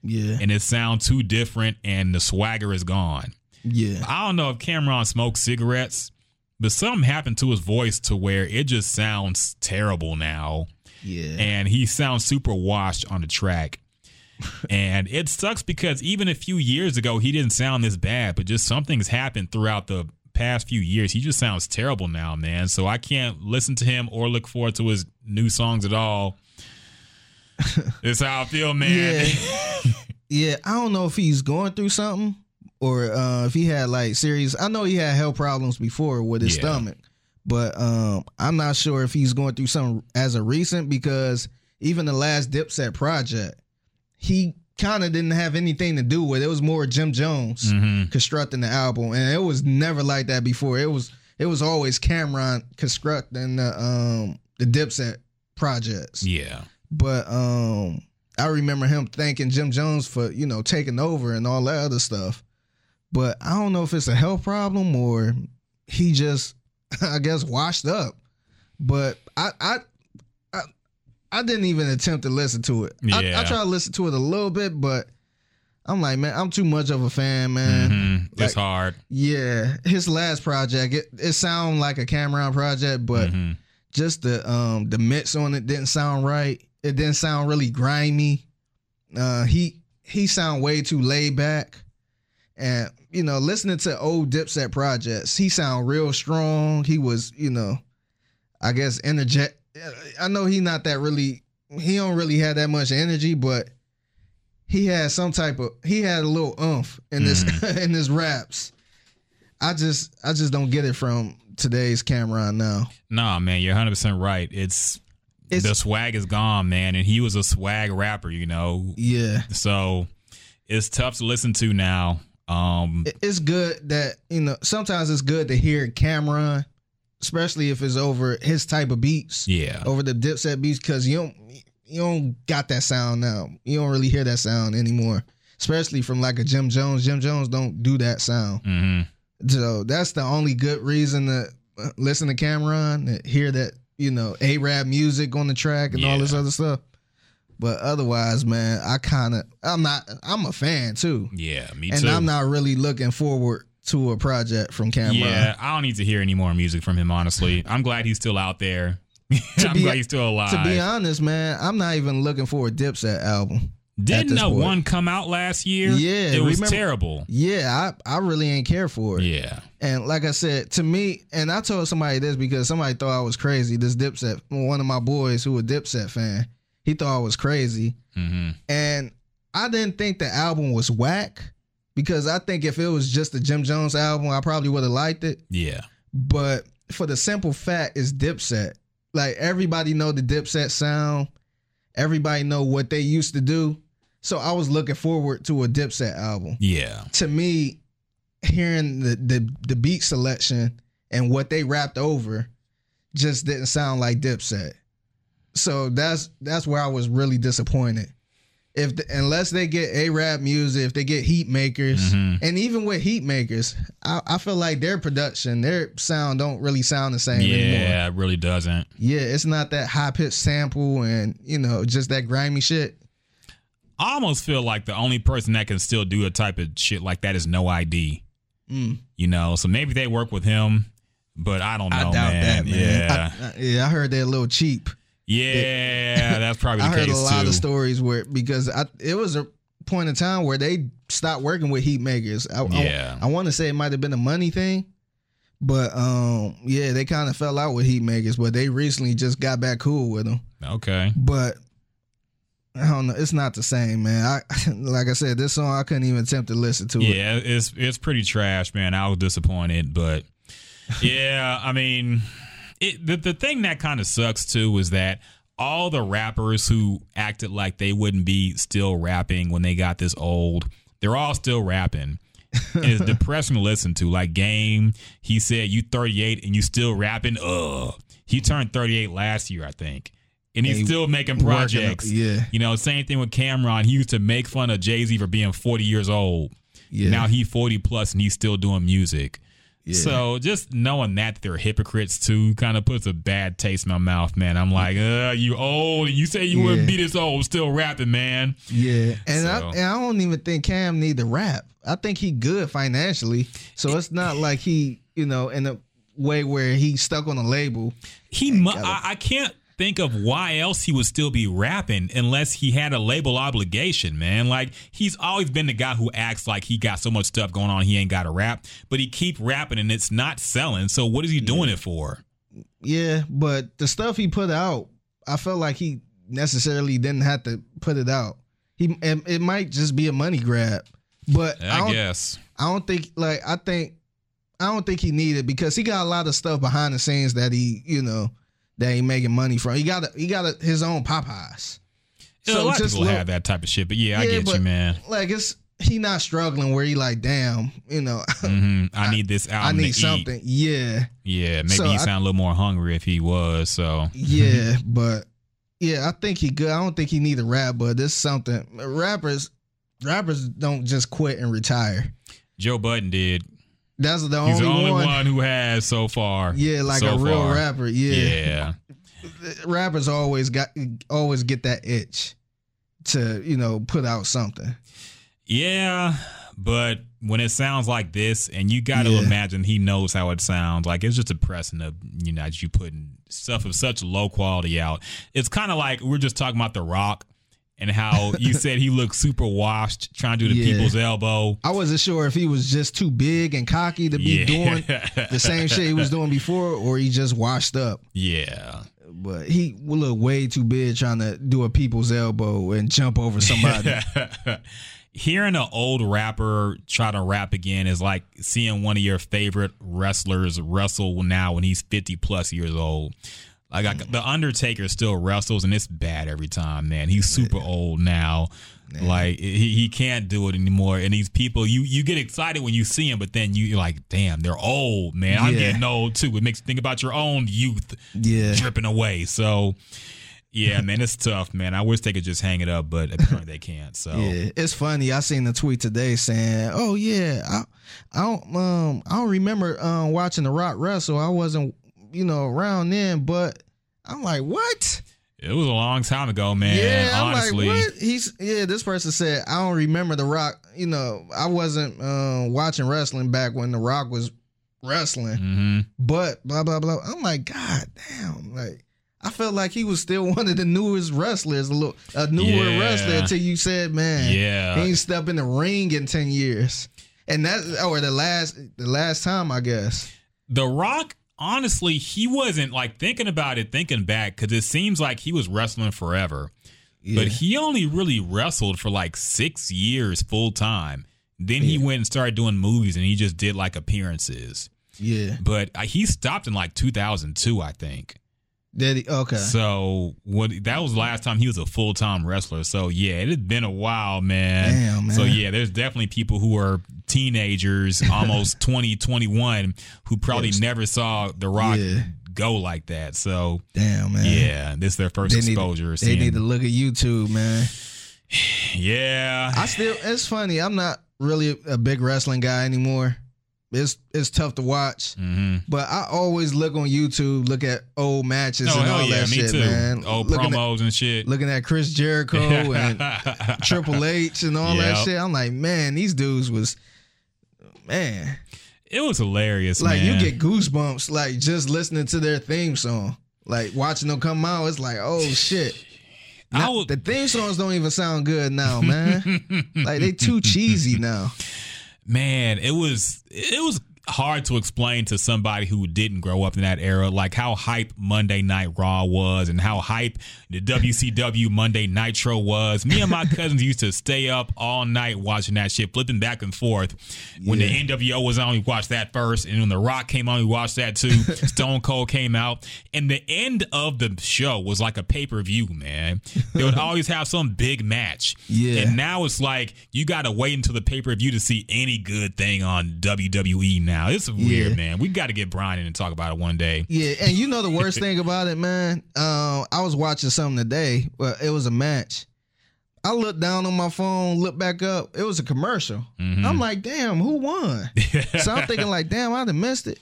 Yeah. and it sounds too different and the swagger is gone. Yeah. I don't know if Cam'ron smokes cigarettes, but something happened to his voice to where it just sounds terrible now. Yeah. And he sounds super washed on the track. [laughs] and it sucks because even a few years ago, he didn't sound this bad, but just something's happened throughout the past few years. He just sounds terrible now, man. So I can't listen to him or look forward to his new songs at all. [laughs] That's how I feel, man. Yeah. [laughs] yeah. I don't know if he's going through something or uh, if he had like serious. I know he had health problems before with his Yeah. stomach, but um, I'm not sure if he's going through something as a recent because even the last Dipset project, he kind of didn't have anything to do with it. It was more Jim Jones Mhm. constructing the album, and it was never like that before. It was it was always Cam'ron constructing the um the Dipset projects. Yeah. But um I remember him thanking Jim Jones for, you know, taking over and all that other stuff. But I don't know if it's a health problem or he just [laughs] I guess washed up. But I I I, I didn't even attempt to listen to it. I, Yeah. I tried to listen to it a little bit, but I'm like, man, I'm too much of a fan, man. Mhm. It's hard. Yeah, his last project, it, it sounded like a Cam'ron project, but Mhm. just the um the mix on it didn't sound right. It didn't sound really grimy. Uh he he sound way too laid back. And you know, listening to old Dipset projects, he sound real strong. He was, you know, I guess energetic. I know he not that really he don't really have that much energy, but he had some type of he had a little umph in this mm. [laughs] in his raps. I just I just don't get it from today's Cam'ron now. Nah, man, you're 100 percent right. It's, It's- the swag is gone, man, and he was a swag rapper, you know. Yeah. So it's tough to listen to now. Um, It's good that, you know, sometimes it's good to hear Cam'ron, especially if it's over his type of beats, yeah, over the dipset beats, because you don't you don't got that sound now. You don't really hear that sound anymore. Especially from like a Jim Jones. Jim Jones don't do that sound. hmm So that's the only good reason to uh, listen to Cam'ron, to hear that, you know, AraabMuzik on the track and all this other stuff. But otherwise, man, I kind of, I'm not, I'm a fan too. yeah, me and too. And I'm not really looking forward to a project from Cam'ron. yeah, I don't need to hear any more music from him. Honestly, I'm glad he's still out there. [laughs] I'm be- glad he's still alive. To be honest, man, I'm not even looking for a Dipset album. Didn't that point. one come out last year? Yeah, it was remember- terrible. Yeah, I, I really ain't care for it. Yeah, And like I said, to me, and I told somebody this because somebody thought I was crazy. This Dipset, one of my boys who a Dipset fan, he thought I was crazy. hmm And I didn't think the album was whack because I think if it was just a Jim Jones album, I probably would have liked it. yeah, But for the simple fact it's Dipset. Like everybody know the Dipset sound. Everybody know what they used to do. So I was looking forward to a Dipset album. yeah. To me, hearing the the, the beat selection and what they rapped over just didn't sound like Dipset. So that's that's where I was really disappointed. If the, unless they get AraabMuzik, if they get Heatmakerz, Mhm. and even with Heatmakerz, I, I feel like their production, their sound don't really sound the same anymore. Yeah, it really doesn't. Yeah, it's not that high pitched sample and you know just that grimy shit. I almost feel like the only person that can still do a type of shit like that is No ID. Mm. You know, so maybe they work with him, but I don't know, I doubt man. that, man. Yeah, I, I- yeah, I heard they're a little cheap. Yeah, that's probably [laughs] the I heard case a lot too. of stories where because I, it was a point in time where they stopped working with Heatmakerz. I, I- Yeah. I, want to say it might have been a money thing, but um, yeah, they kind of fell out with Heatmakerz, but they recently just got back cool with them. Okay, But I don't know, it's not the same, man. I [laughs] like I said, this song I couldn't even attempt to listen to it. yeah, it's it's pretty trash, man. I was disappointed, but yeah, I mean, it, the the thing that kind of sucks too is that all the rappers who acted like they wouldn't be still rapping when they got this old, they're all still rapping. It's depressing to listen to. Like Game, he said, "You 38 and you still rapping." Ugh. He turned 38 last year, I think, and he's And still making working up- projects. yeah. You know, same thing with Cam'ron. He used to make fun of Jay Z for being 40 years old. Yeah. Now he 40 plus and he's still doing music. So just knowing that they're hypocrites too kind of puts a bad taste in my mouth, man. I'm like, uh, you old. You say you wouldn't Yeah. be this old, still rapping, man. Yeah, and, I, and I don't even think Cam need to rap. I think he good financially, so it's not like he, you know, in a way where he's stuck on a label. He, mu- gotta- I, I can't think of why else he would still be rapping unless he had a label obligation, man. Like he's always been the guy who acts like he got so much stuff going on he ain't got to rap, but he keep rapping and it's not selling. So what is he doing it for? Yeah, but the stuff he put out, I felt like he necessarily didn't have to put it out. He and it might just be a money grab, but I, I guess. I don't think like I think I don't think he needed because he got a lot of stuff behind the scenes that he you know that he making money from. He got a, he got a, his own Popeyes. So a lot of people look- have that type of shit, but yeah, I Yeah, get you, man. like it's he not struggling where he like damn you know [laughs] hmm I need this album. I need to eat. something yeah Yeah, maybe So he sound a little more hungry if he was. So yeah [laughs] but yeah I think he good I don't think he need a rap but this is something rappers rappers don't just quit and retire Joe Budden did. That's the He's only, the only one, one. who has so far. yeah like so a real far. rapper yeah. Yeah. [laughs] rappers always got always get that itch to you know put out something Yeah, but when it sounds like this, and you got to Yeah. imagine he knows how it sounds. Like it's just depressing to you know that you putting stuff of such low quality out. It's kind of like we're just talking about The Rock and how you said he looked super washed trying to do the Yeah. people's elbow. I wasn't sure if he was just too big and cocky to be Yeah. doing the same shit he was doing before or he just washed up Yeah. but he would look way too big trying to do a people's elbow and jump over somebody. [laughs] Hearing an old rapper try to rap again is like seeing one of your favorite wrestlers wrestle now when he's 50 plus years old. Like I, the Undertaker still wrestles and it's bad every time, man. He's super old now. Like he, he can't do it anymore. And these people, you you get excited when you see him, but then you, you're like, damn, they're old, man. I'm Yeah. getting old too. It makes you think about your own youth yeah. dripping away. So yeah, [laughs] man, it's tough, man. I wish they could just hang it up, but apparently they can't. So Yeah, it's funny. I seen a tweet today saying, "Oh yeah, I, I don't, um, I don't remember um, watching The Rock wrestle. I wasn't, you know, around then." But I'm like, "What?" It was a long time ago, man. yeah, I'm honestly. like, "What?" He's yeah. This person said, "I don't remember The Rock. You know, I wasn't um, watching wrestling back when The Rock was wrestling, hmm but blah blah blah." I'm like, "God damn!" Like. I felt like he was still [laughs] one of the newest wrestlers, a little a newer Yeah. wrestler until you said, "Man, Yeah. he ain't stepped in the ring in ten years, and that or the last the last time I guess. The Rock, honestly, he wasn't like thinking about it, thinking back, because it seems like he was wrestling forever. Yeah. But he only really wrestled for like six years full time. Then he went and started doing movies and he just did like appearances. yeah, But uh, he stopped in like 2002, I think. Did he? Okay, So what that was the last time he was a full time wrestler. So yeah, it had been a while, man. Damn, man. So yeah, there's definitely people who are teenagers, [laughs] almost 20, 21, who probably Yes. never saw The Rock Yeah. go like that. So damn man. yeah, this is their first they need, exposure. they need to look at YouTube, man. [sighs] yeah, I still, it's funny. I'm not really a big wrestling guy anymore. It's it's tough to watch, hmm but I always look on YouTube, look at old matches Oh and all yeah, that shit, too. man. Old looking promos and shit. Looking at Chris Jericho and [laughs] Triple H and all that shit. I'm like, man, these dudes was, man. It was hilarious, Like man. you get goosebumps like just listening to their theme song. Like watching them come out, it's like, oh shit. [laughs] I Now, would- the theme songs don't even sound good now, man. [laughs] like they too cheesy now. Man it was it was hard to explain to somebody who didn't grow up in that era like how hype monday night raw was and how hype the wcw monday nitro was. Me and my [laughs] cousins used to stay up all night watching that shit flipping back and forth. When the nwo was on we watched that first and when the rock came on we watched that too. [laughs] Stone cold came out and the end of the show was like a pay-per-view man. They would [laughs] always have some big match. Yeah. and now it's like you got to wait until the pay per view to see any good thing on WWE now. It's weird, Yeah. man. We got to get Brian in and talk about it one day. Yeah, and you know the worst [laughs] thing about it, man. Uh, I was watching something today. Well, it was a match. I looked down on my phone, looked back up. It was a commercial. Mm-hmm. I'm like, damn, who won? [laughs] so I'm thinking like, damn, I'd have missed it.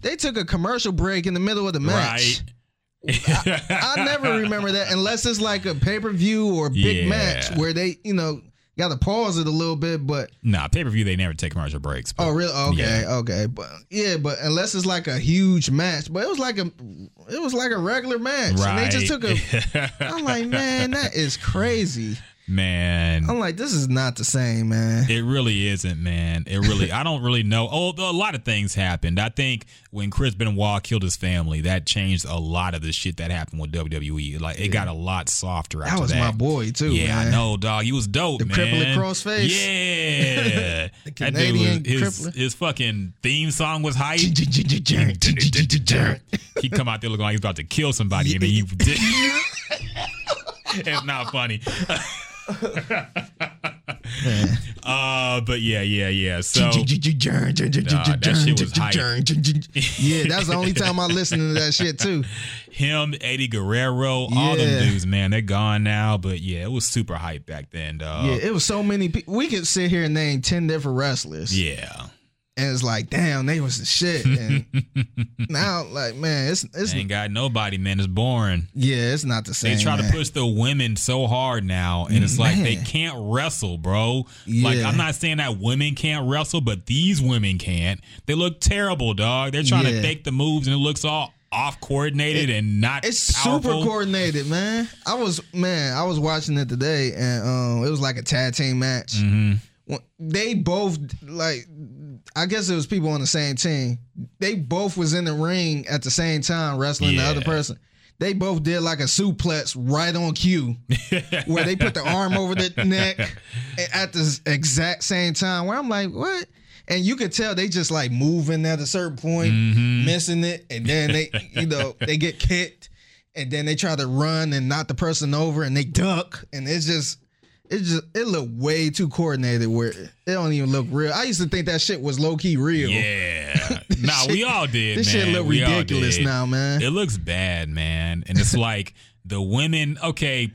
They took a commercial break in the middle of the match. Right. I never remember that unless it's like a pay per view or big [laughs] Yeah. match where they, you know, got to pause it a little bit. But Nah, pay per view they never take commercial breaks. but- oh, really? Okay, Yeah. okay, but yeah, but unless it's like a huge match, but it was like a, it was like a regular match, and they just took a. I'm like, man, that is crazy. Man. I'm like, this is not the same, man. It really isn't, man. It really. I don't really know. Oh, a lot of things happened. I think when Chris Benoit killed his family, that changed a lot of the shit that happened with WWE. Like it got a lot softer That was that. my boy too. Yeah, man. I know, dog. He was dope, The man. crippling crossface. Yeah, [laughs] The That dude Canadian was- his, crippler. his fucking theme song was hype. he [laughs] he come out there looking like he's about to kill somebody, and then you [laughs] did. it's not funny. Uh, but yeah, yeah, yeah. [laughs] So that shit was hype. [laughs] yeah, that's the only time I listened to that shit too. him, Eddie Guerrero, all them dudes, man, they're gone now. But yeah, it was super hype back then, dog. Yeah, it was so many people. We could sit here and name ten different wrestlers, yeah. And it's like, damn, they was the shit. And [laughs] now, like, man, it's it's Ain't got nobody, man. It's boring. yeah, it's not the same. They try man. to push the women so hard now, and it's like they can't wrestle, bro. Like I'm not saying that women can't wrestle, but these women can't. They look terrible, dog. They're trying to fake the moves, and it looks all off coordinated and not. It's powerful. super coordinated, man. I was man, I was watching it today, and um, it was like a tag team match. Mm-hmm. They both like, I guess it was people on the same team. They both was in the ring at the same time wrestling the other person. They both did like a suplex right on cue, [laughs] where they put the arm over the neck at the exact same time. Where I'm like, what? And you could tell they just like moving at a certain point, Mm-hmm. missing it, and then they, you know, they get kicked, and then they try to run and knock the person over, and they duck, and it's just, it just, it looked way too coordinated. Where it don't even look real. I used to think that shit was low key real. Yeah. [laughs] nah, we all did. This man. shit look We ridiculous now, man. It looks bad, man. And it's like the women, okay,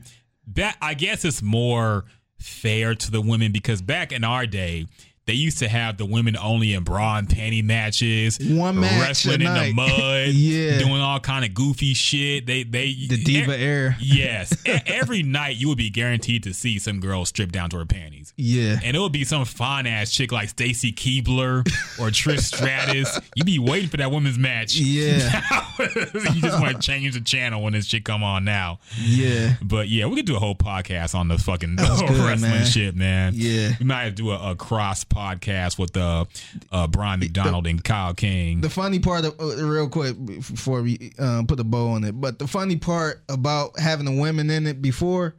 that I guess it's more fair to the women because back in our day, they used to have the women only in bra and panty matches, One match wrestling in the mud, [laughs] Yeah. doing all kind of goofy shit. They they the diva e- air. [laughs] Yes, E- every night you would be guaranteed to see some girl strip down to her panties. Yeah. And it would be some fine ass chick like Stacy Keibler or Trish [laughs] Stratus. You'd be waiting for that women's match. Yeah. you just want to change the channel when this shit come on now. Yeah. But yeah, we could do a whole podcast on the fucking good, wrestling man. shit, man. Yeah. We might have to do a, a cross podcast with uh, uh, Brian McDonald and Kyle King. The funny part, of, uh, real quick, before we uh, put a bow on it, but the funny part about having the women in it before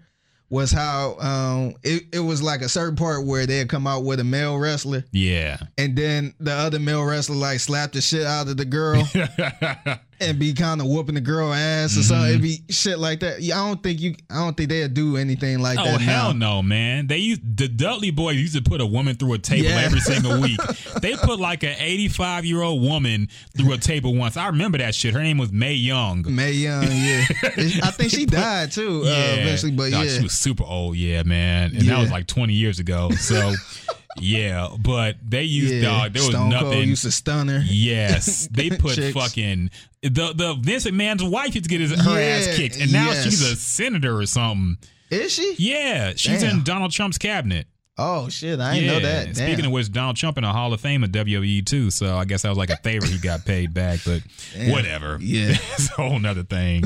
was how um, it, it was like a certain part where they had come out with a male wrestler, yeah. and then the other male wrestler like slapped the shit out of the girl [laughs] and be kind of whooping the girl ass or something. It'd be shit like that. Yeah, I don't think you. I don't think they'd do anything like Oh that. hell now. no, man! They used the Dudley boys used to put a woman through a table Yeah. every single [laughs] week. they put like an eighty-five year old woman through a table once. I remember that shit. Her name was Mae Young. Mae Young, yeah. [laughs] I think she died too uh, eventually, but Dog, yeah. she was super old. Yeah, man, and that was like twenty years ago. So [laughs] yeah, but they used yeah. dog. There was Stone Cold used a stunner. Yes, [laughs] they put fucking the the Vince McMahon's wife used to get his, her Yeah, ass kicked, and now yes. she's a senator or something. Is she? Yeah, she's Damn. in Donald Trump's cabinet. Oh shit, I didn't know that. Speaking of which, Donald Trump in a Hall of Fame of WWE too. So I guess that was like a favor he got paid back, but [laughs] Damn. whatever. Yeah. [laughs] it's a whole nother thing.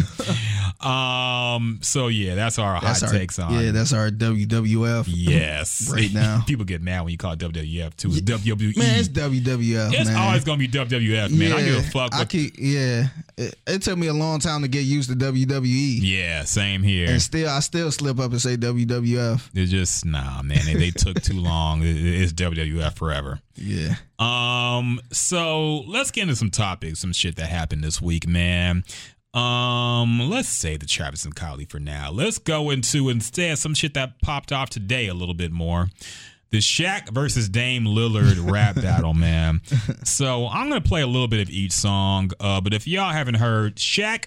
Um. So yeah, that's our that's hot our takes on. yeah, that's our WWF. yes. [laughs] Right now. [laughs] people get mad when you call it WWF too. It's WWE. Man, it's WWF. It's man. always gonna be WWF, man. I give a fuck. I keep, yeah, it, it took me a long time to get used to WWE, yeah, same here. and still, I still slip up and say WWF. It's just nah, man. They, they took too [laughs] long. It- it's WWF forever. Yeah, Um, so let's get into some topics, some shit that happened this week, man. Um, let's say the Travis and Kylie for now. Let's go into instead some shit that popped off today a little bit more. The Shaq versus Dame Lillard rap [laughs] battle, man. So I'm gonna play a little bit of each song. Uh, but if y'all haven't heard, Shaq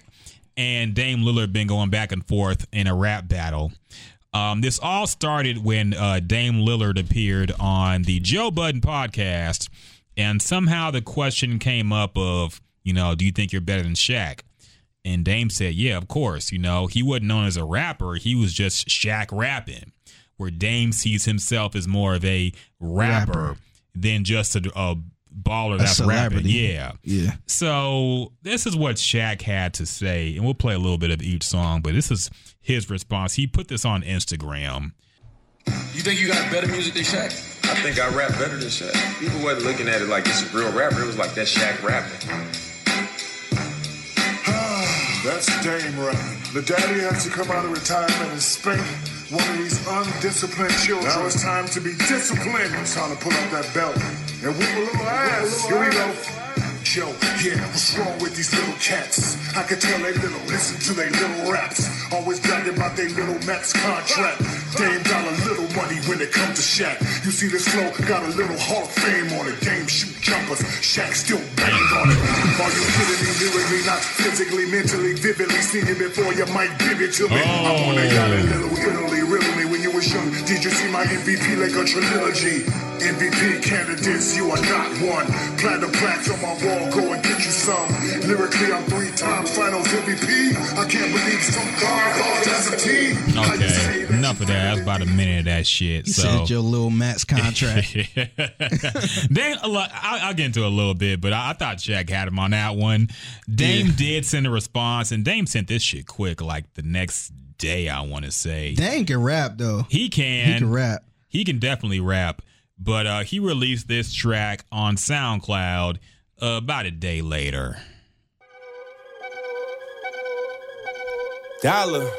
and Dame Lillard been going back and forth in a rap battle. Um, this all started when uh, Dame Lillard appeared on the Joe Budden podcast, and somehow the question came up of, you know, do you think you're better than Shaq? And Dame said, yeah, of course. You know, he wasn't known as a rapper; he was just Shaq rapping. Where Dame sees himself as more of a rapper, Rapper. than just a, a baller A that's rapping. celebrity. Yeah. Yeah. So this is what Shaq had to say, and we'll play a little bit of each song, but this is his response. He put this on Instagram. You think you got better music than Shaq? I think I rap better than Shaq. People wasn't looking at it like it's a real rapper. It was like that Shaq rapping. That's Dame rapping. The daddy has to come out of retirement and spank one of these undisciplined children. Now it's time to be disciplined. It's time to pull up that belt and whoop a little ass. Here we go. Yo, yeah, what's wrong with these little cats? I can tell they little, listen to they little raps. Always bragging about they little max contract. Dame got a little money when it comes to Shaq. You see this flow, got a little Hall of Fame on it. Dame shoot jumpers, Shaq still bang on it. Are you kidding me? Lyrically, not physically, mentally, vividly. Seen it before, you might give it to me. I'm oh. wanna got a little Italy, really me when you was young. Did you see my MVP like a trilogy? MVP candidates, you are not one. Platinum plaques on my wall, go and get you some. Lyrically, I'm three times finals MVP. I can't believe some guard lost as a team. How Okay, enough of that. That's about a minute of that shit. You so said your little max contract. [laughs] Dame, I'll, I'll get into it a little bit, but I, I thought Shaq had him on that one. Dame did send a response, and Dame sent this shit quick, like the next day. I want to say Dang can rap though. he can. He can rap. He can definitely rap, but uh, he released this track on SoundCloud uh, about a day later. Dollar.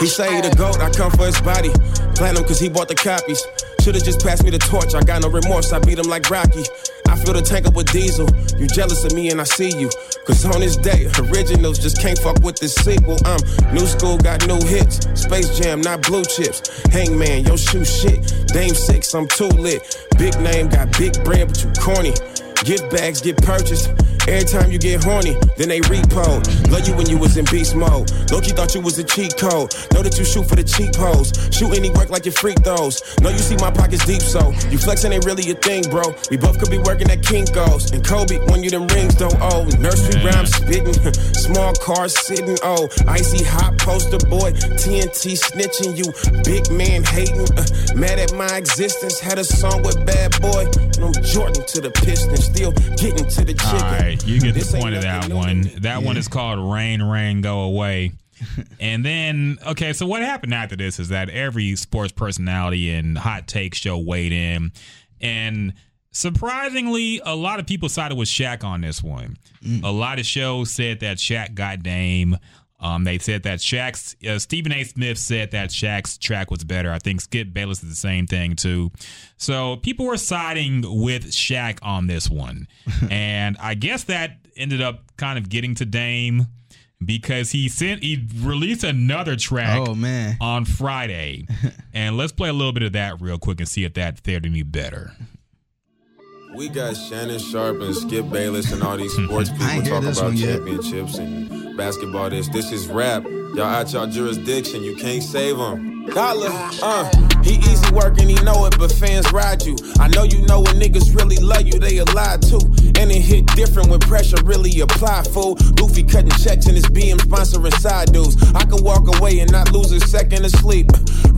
He say he the goat, I come for his body. Platinum cause he bought the copies. Should've just passed me the torch, I got no remorse, I beat him like Rocky. I fill the tank up with diesel. You jealous of me and I see you. Cause on this day, originals just can't fuck with this sequel. I'm new school, got new hits. Space Jam, not blue chips. Hangman, yo shoe shit. Dame six, I'm too lit. Big name, got big brand, but you corny. Gift bags get purchased. Every time you get horny, then they repo. Love you when you was in beast mode. Loki thought you was a cheat code. Know that you shoot for the cheap hoes. Shoot any work like your freak throws. Know you see my pockets deep, so you flexing ain't really a thing, bro. We both could be working at Kinko's. And Kobe, when you them rings don't owe. Nursery rhymes spitting. [laughs] Small cars sitting, oh. Icy hot poster boy. TNT snitching you. Big man hating. Uh, mad at my existence. Had a song with Bad Boy. And I'm Jordan to the Pistons. Still getting to the chicken. Right, you get This the point of that one. That one is called Rain, Rain, Go Away. [laughs] and then, okay, so what happened after this is that every sports personality and hot take show weighed in. And surprisingly, a lot of people sided with Shaq on this one. A lot of shows said that Shaq got Dame. Um, they said that Shaq's uh, Stephen A. Smith said that Shaq's track was better. I think Skip Bayless did the same thing too. So people were siding with Shaq on this one, [laughs] and I guess that ended up kind of getting to Dame because he sent he released another track Oh man. on Friday, [laughs] and let's play a little bit of that real quick and see if that fared any better. We got Shannon Sharpe and Skip Bayless and all these sports people talking about one yet. championships and basketball. This this is rap. Y'all out y'all jurisdiction. You can't save them. Dollar, uh, he easy working, he know it, but fans ride you. I know you know when niggas really love you, they a lie too. And it hit different when pressure really apply, fool. Goofy cutting checks in his BM sponsoring side dudes. I can walk away and not lose a second of sleep.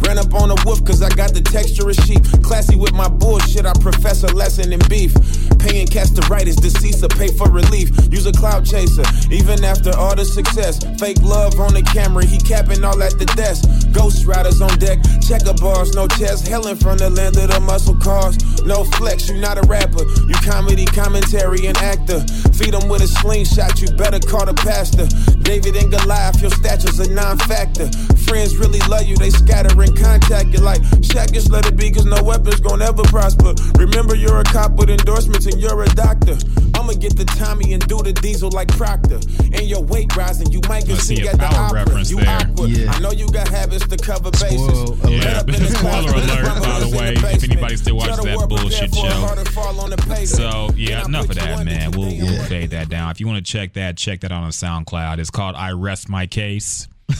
Ran up on a wolf cause I got the texture of sheep. Classy with my bullshit, I profess a lesson in beef. Paying cats to write is deceased or pay for relief. Use a cloud chaser, even after all the success. Fake love on the camera, he capping all at the desk. Ghost riders on deck, checker bars, no chest. Helen from the land of the muscle cars. No flex, you not a rapper. You comedy, commentary, and actor. Feed them with a slingshot, you better call the pastor. David and Goliath, your stature's a non factor. Friends really love you, they scatter and contact you like Shaq, just let it be, cause no weapon's gonna ever prosper. Remember, you're a cop with endorsements and you're a doctor. I'ma get the Tommy and do the diesel like Proctor. And your weight rising, you might get I see sing at the power opera. reference You there. awkward. Yeah. I know you got habits to cover bases. Spoil alert. Yeah, Head up in the spoiler alert, by the way, if anybody still watches that bullshit show. harder fall on the pavement. So yeah, enough of that, man. We'll, we'll fade that down. If you want to check that, check that out on SoundCloud. It's called "I Rest My Case." [laughs]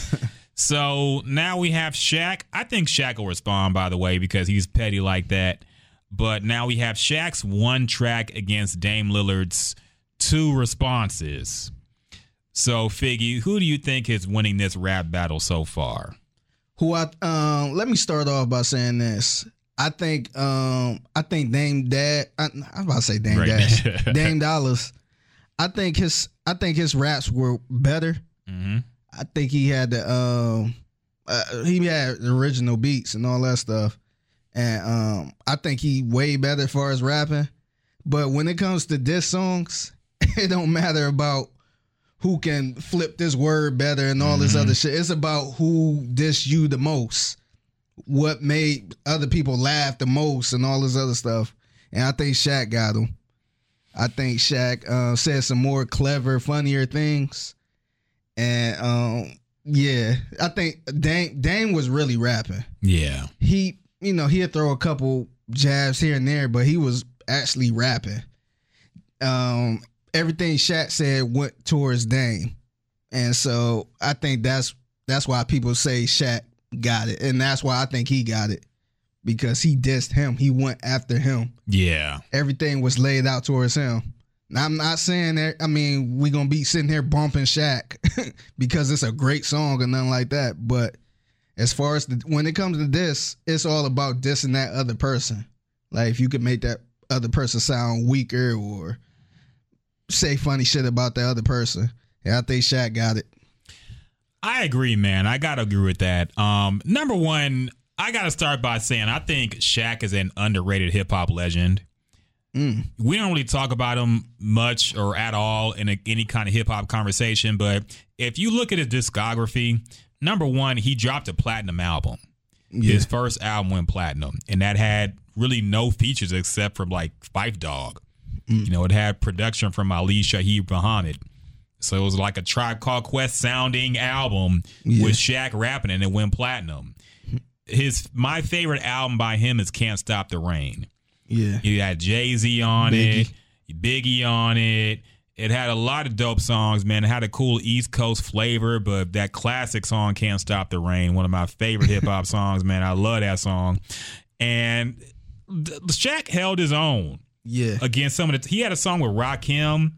So now we have Shaq. I think Shaq will respond, by the way, because he's petty like that. But now we have Shaq's one track against Dame Lillard's two responses. So, Figgy, who do you think is winning this rap battle so far? Who I um let me start off by saying this. I think um I think Dame Dad I, I was about to say Dame Right. Dash. [laughs] Dame Dollars. I think his I think his raps were better. Mhm. I think he had the um uh, he had original beats and all that stuff. And um I think he way better as far as rapping. But when it comes to diss songs, [laughs] it don't matter about who can flip this word better and all this other shit. It's about who diss you the most. What made other people laugh the most and all this other stuff. And I think Shaq got him. I think Shaq uh, said some more clever, funnier things. And um, yeah, I think Dame Dame was really rapping. Yeah. He, you know, he'd throw a couple jabs here and there, but he was actually rapping. Um, everything Shaq said went towards Dame, and so I think that's that's why people say Shaq got it, and that's why I think he got it because he dissed him. He went after him. Yeah. Everything was laid out towards him. Now, I'm not saying that. I mean, we gonna be sitting here bumping Shaq [laughs] because it's a great song or nothing like that. But as far as the, when it comes to this, it's all about dissing that other person. Like if you could make that other person sound weaker or say funny shit about the other person, yeah, I think Shaq got it. I agree, man. I gotta agree with that. Um, number one, I gotta start by saying I think Shaq is an underrated hip hop legend. We don't really talk about him much or at all in a, any kind of hip hop conversation, but if you look at his discography, number one, he dropped a platinum album. His first album went platinum, and that had really no features except for like Phife Dawg. Mm. You know, it had production from Ali Shaheed Muhammad. So it was like a Tribe Called Quest sounding album with Shaq rapping and it went platinum. His my favorite album by him is Can't Stop the Reign. Yeah, He had Jay Z on Biggie. it, Biggie on it. It had a lot of dope songs, man. It had a cool East Coast flavor, but that classic song "Can't Stop the Reign," one of my favorite [laughs] hip hop songs, man. I love that song. And Shaq held his own yeah, against some of the. He had a song with Rakim.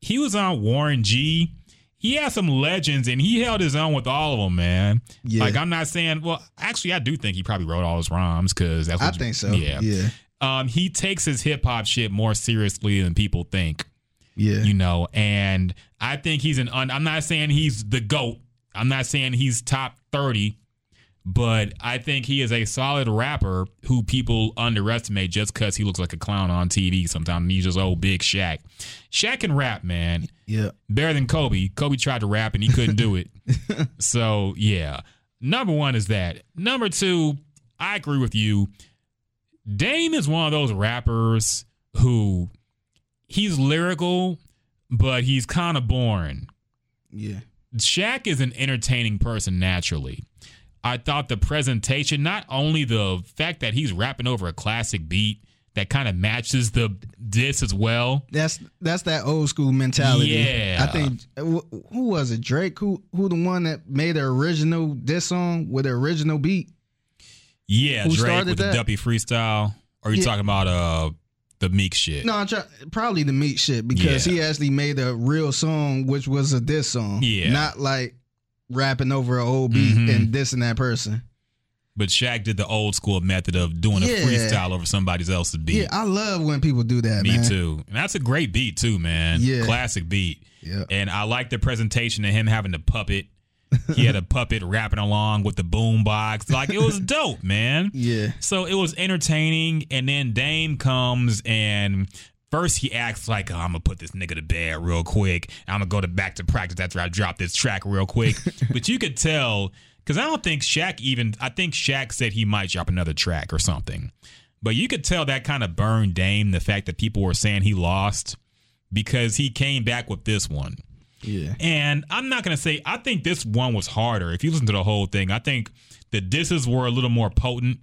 He was on Warren G. He had some legends, and he held his own with all of them, man. Yeah. Like I'm not saying. Well, actually, I do think he probably wrote all his rhymes because that's. what I think so. Yeah. yeah, Um, he takes his hip hop shit more seriously than people think yeah. you know and i think he's an un- i'm not saying he's the goat i'm not saying he's top 30 but i think he is a solid rapper who people underestimate just because he looks like a clown on tv sometimes he's just old big Shaq. Shaq can rap man yeah. better than kobe kobe tried to rap and he couldn't do it [laughs] so yeah number one is that number two i agree with you dame is one of those rappers who he's lyrical, but he's kind of boring. Yeah. Shaq is an entertaining person naturally. I thought the presentation, not only the fact that he's rapping over a classic beat that kind of matches the diss as well. That's that's that old school mentality. Yeah. I think who was it? Drake who who the one that made the original diss song with the original beat? Yeah, Who Drake with that? the Duppy freestyle. Or are you Yeah. talking about uh the Meek shit? No, I'm try- probably the Meek shit because Yeah. he actually made a real song which was a diss song. Yeah. Not like rapping over an old beat Mhm. and dissing that person. But Shaq did the old school method of doing a freestyle over somebody else's beat. Yeah, I love when people do that, Me man. too. And that's a great beat too, man. Yeah. Classic beat. Yeah. And I like the presentation of him having the puppet. He had a [laughs] puppet rapping along with the boom box. Like it was [laughs] dope, man. Yeah. So it was entertaining. And then Dame comes and first he acts like, oh, I'm gonna put this nigga to bed real quick. I'm gonna go to back to practice after I drop this track real quick. [laughs] but you could tell because I don't think Shaq even I think Shaq said he might drop another track or something. But you could tell that kind of burned Dame the fact that people were saying he lost because he came back with this one. Yeah. And I'm not gonna say I think this one was harder. If you listen to the whole thing, I think the disses were a little more potent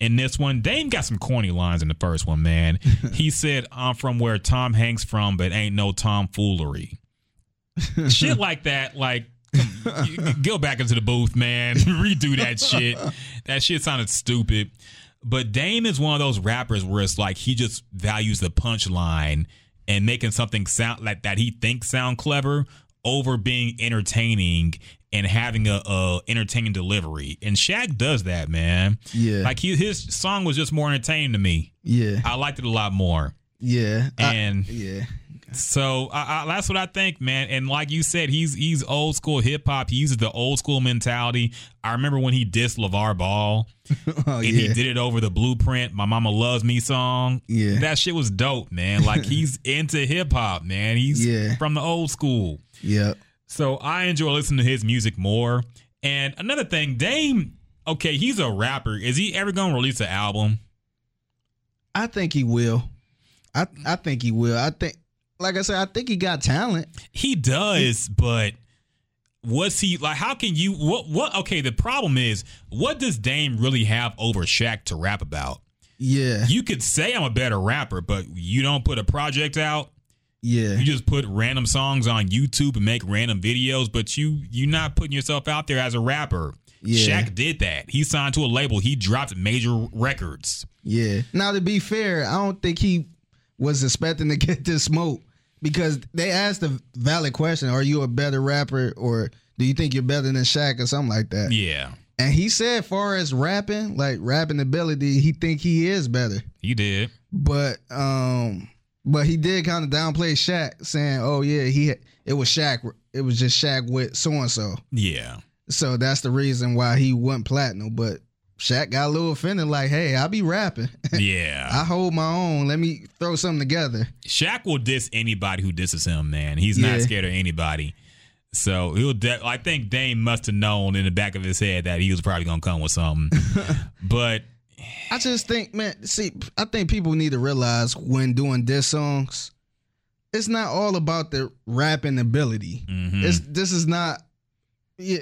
in this one. Dame got some corny lines in the first one, man. [laughs] he said, "I'm from where Tom Hanks from, but ain't no tomfoolery." Shit like that, like. [laughs] go back into the booth, man. [laughs] Redo that shit. That shit sounded stupid. But Dame is one of those rappers where it's like he just values the punchline and making something sound like that he thinks sound clever over being entertaining and having a, a entertaining delivery. And Shaq does that, man. Yeah. Like he, his song was just more entertaining to me. Yeah. I liked it a lot more. Yeah. I- And yeah. so I, I, that's what I think, man. And like you said, he's he's old school hip hop. He uses the old school mentality. I remember when he dissed LaVar Ball [laughs] Oh and yeah. he did it over the Blueprint, "My Mama Loves Me" song. Yeah. that shit was dope, man. Like [laughs] he's into hip hop, man. He's Yeah. from the old school. Yep. So I enjoy listening to his music more. And another thing, Dame. Okay, he's a rapper. Is he ever gonna release an album? I think he will. I I think he will. I think like I said, I think he got talent. He does, but what's he like? How can you? What? What? Okay, the problem is, what does Dame really have over Shaq to rap about? Yeah. You could say I'm a better rapper, but you don't put a project out. Yeah. You just put random songs on YouTube and make random videos, but you you're not putting yourself out there as a rapper. Yeah. Shaq did that. He signed to a label. He dropped major records. Yeah. Now to be fair, I don't think he was expecting to [laughs] get this smoke because they asked a valid question: Are you a better rapper, or do you think you're better than Shaq, or something like that? Yeah, And he said, far as rapping, like rapping ability, he think he is better. he did. But um, but he did kind of downplay Shaq, saying, "Oh yeah, he it was Shaq. It was just Shaq with so and so." Yeah. So that's the reason why he went platinum. But Shaq got a little offended, like, "Hey, I be rapping. [laughs] Yeah. I hold my own. Let me throw something together." Shaq will diss anybody who disses him, man. He's Yeah. not scared of anybody. So he'll. De- I think Dame must have known in the back of his head that he was probably gonna come with something. [laughs] but I just think, man, see, I think people need to realize when doing diss songs, it's not all about the rapping ability. mhm. It's this is not yeah,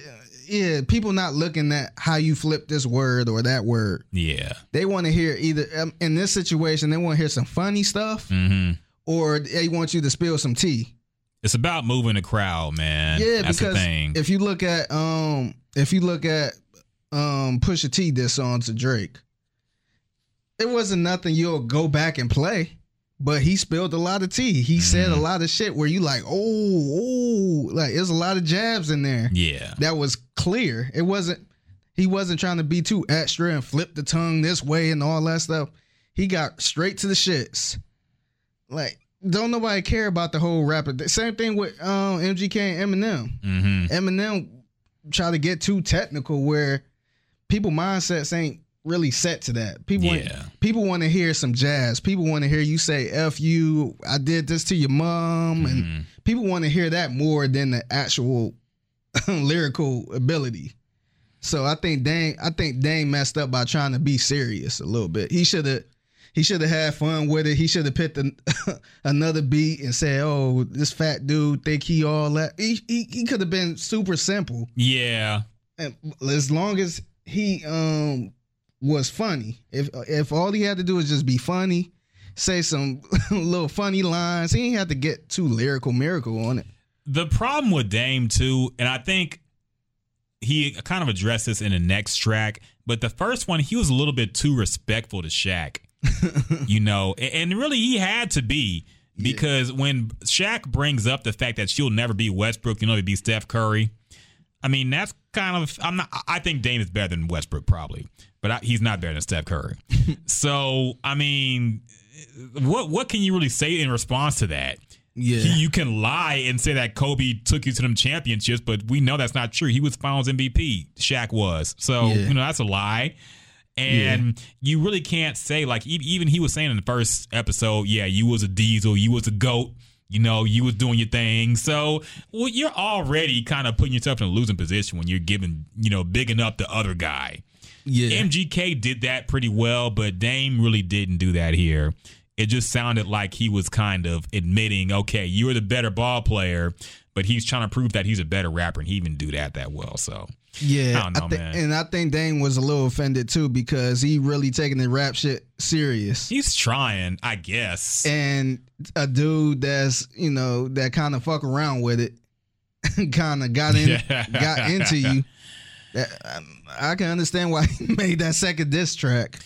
yeah, people not looking at how you flip this word or that word. yeah, They want to hear either um, in this situation they want to hear some funny stuff hmm or they want you to spill some tea. it's about moving the crowd, man. Yeah, that's because if you look at um if you look at um Pusha T this on to Drake, it wasn't nothing you'll go back and play, but he spilled a lot of tea. He said a Mm-hmm. lot of shit where you like, oh, oh, like there's a lot of jabs in there. yeah, That was clear. It wasn't he wasn't trying to be too extra and flip the tongue this way and all that stuff. He got straight to the shits. Like, don't nobody care about the whole rapper. The Same thing with um, MGK and Eminem. Mm-hmm. Eminem try to get too technical where people mindsets ain't really set to that. People Yeah. want, people want to hear some jazz. People want to hear you say "f you," I did this to your mom, and Mm-hmm. people want to hear that more than the actual [laughs] lyrical ability. So I think Dane, I think Dane messed up by trying to be serious a little bit. He should have. He should have had fun with it. He should have picked an, [laughs] another beat and said, "Oh, this fat dude think he all that." He he, he could have been super simple, yeah, and as long as he um was funny. If if all he had to do was just be funny, say some [laughs] little funny lines, he didn't have to get too lyrical miracle on it. the problem with Dame too, and I think he kind of addressed this in the next track, but the first one he was a little bit too respectful to Shaq. [laughs] you know, and really he had to be because when Shaq brings up the fact that she'll never be Westbrook, you know, to be Steph Curry. I mean, that's kind of I'm not. I think Dame is better than Westbrook probably, but I, he's not better than Steph Curry. [laughs] so I mean, what what can you really say in response to that? Yeah. He- you can lie and say that Kobe took you to them championships, but we know that's not true. He was Finals MVP. Shaq was. So Yeah. you know that's a lie. And you really can't say like even he was saying in the first episode, yeah, you was a diesel, you was a goat, you know, you was doing your thing. So well, you're already kind of putting yourself in a losing position when you're giving, you know, bigging up the other guy. Yeah. MGK did that pretty well, but Dame really didn't do that here. It just sounded like he was kind of admitting, okay, you're the better ball player, but he's trying to prove that he's a better rapper, and he didn't do that that well. So Yeah, I don't know, thi- man. and I think Dane was a little offended too because he really taking the rap shit serious. he's trying, I guess. And a dude that's you know that kind of fuck around with it [laughs] kind of got in, [laughs] got into you. [laughs] That, um, I can understand why [laughs] he made that second diss track.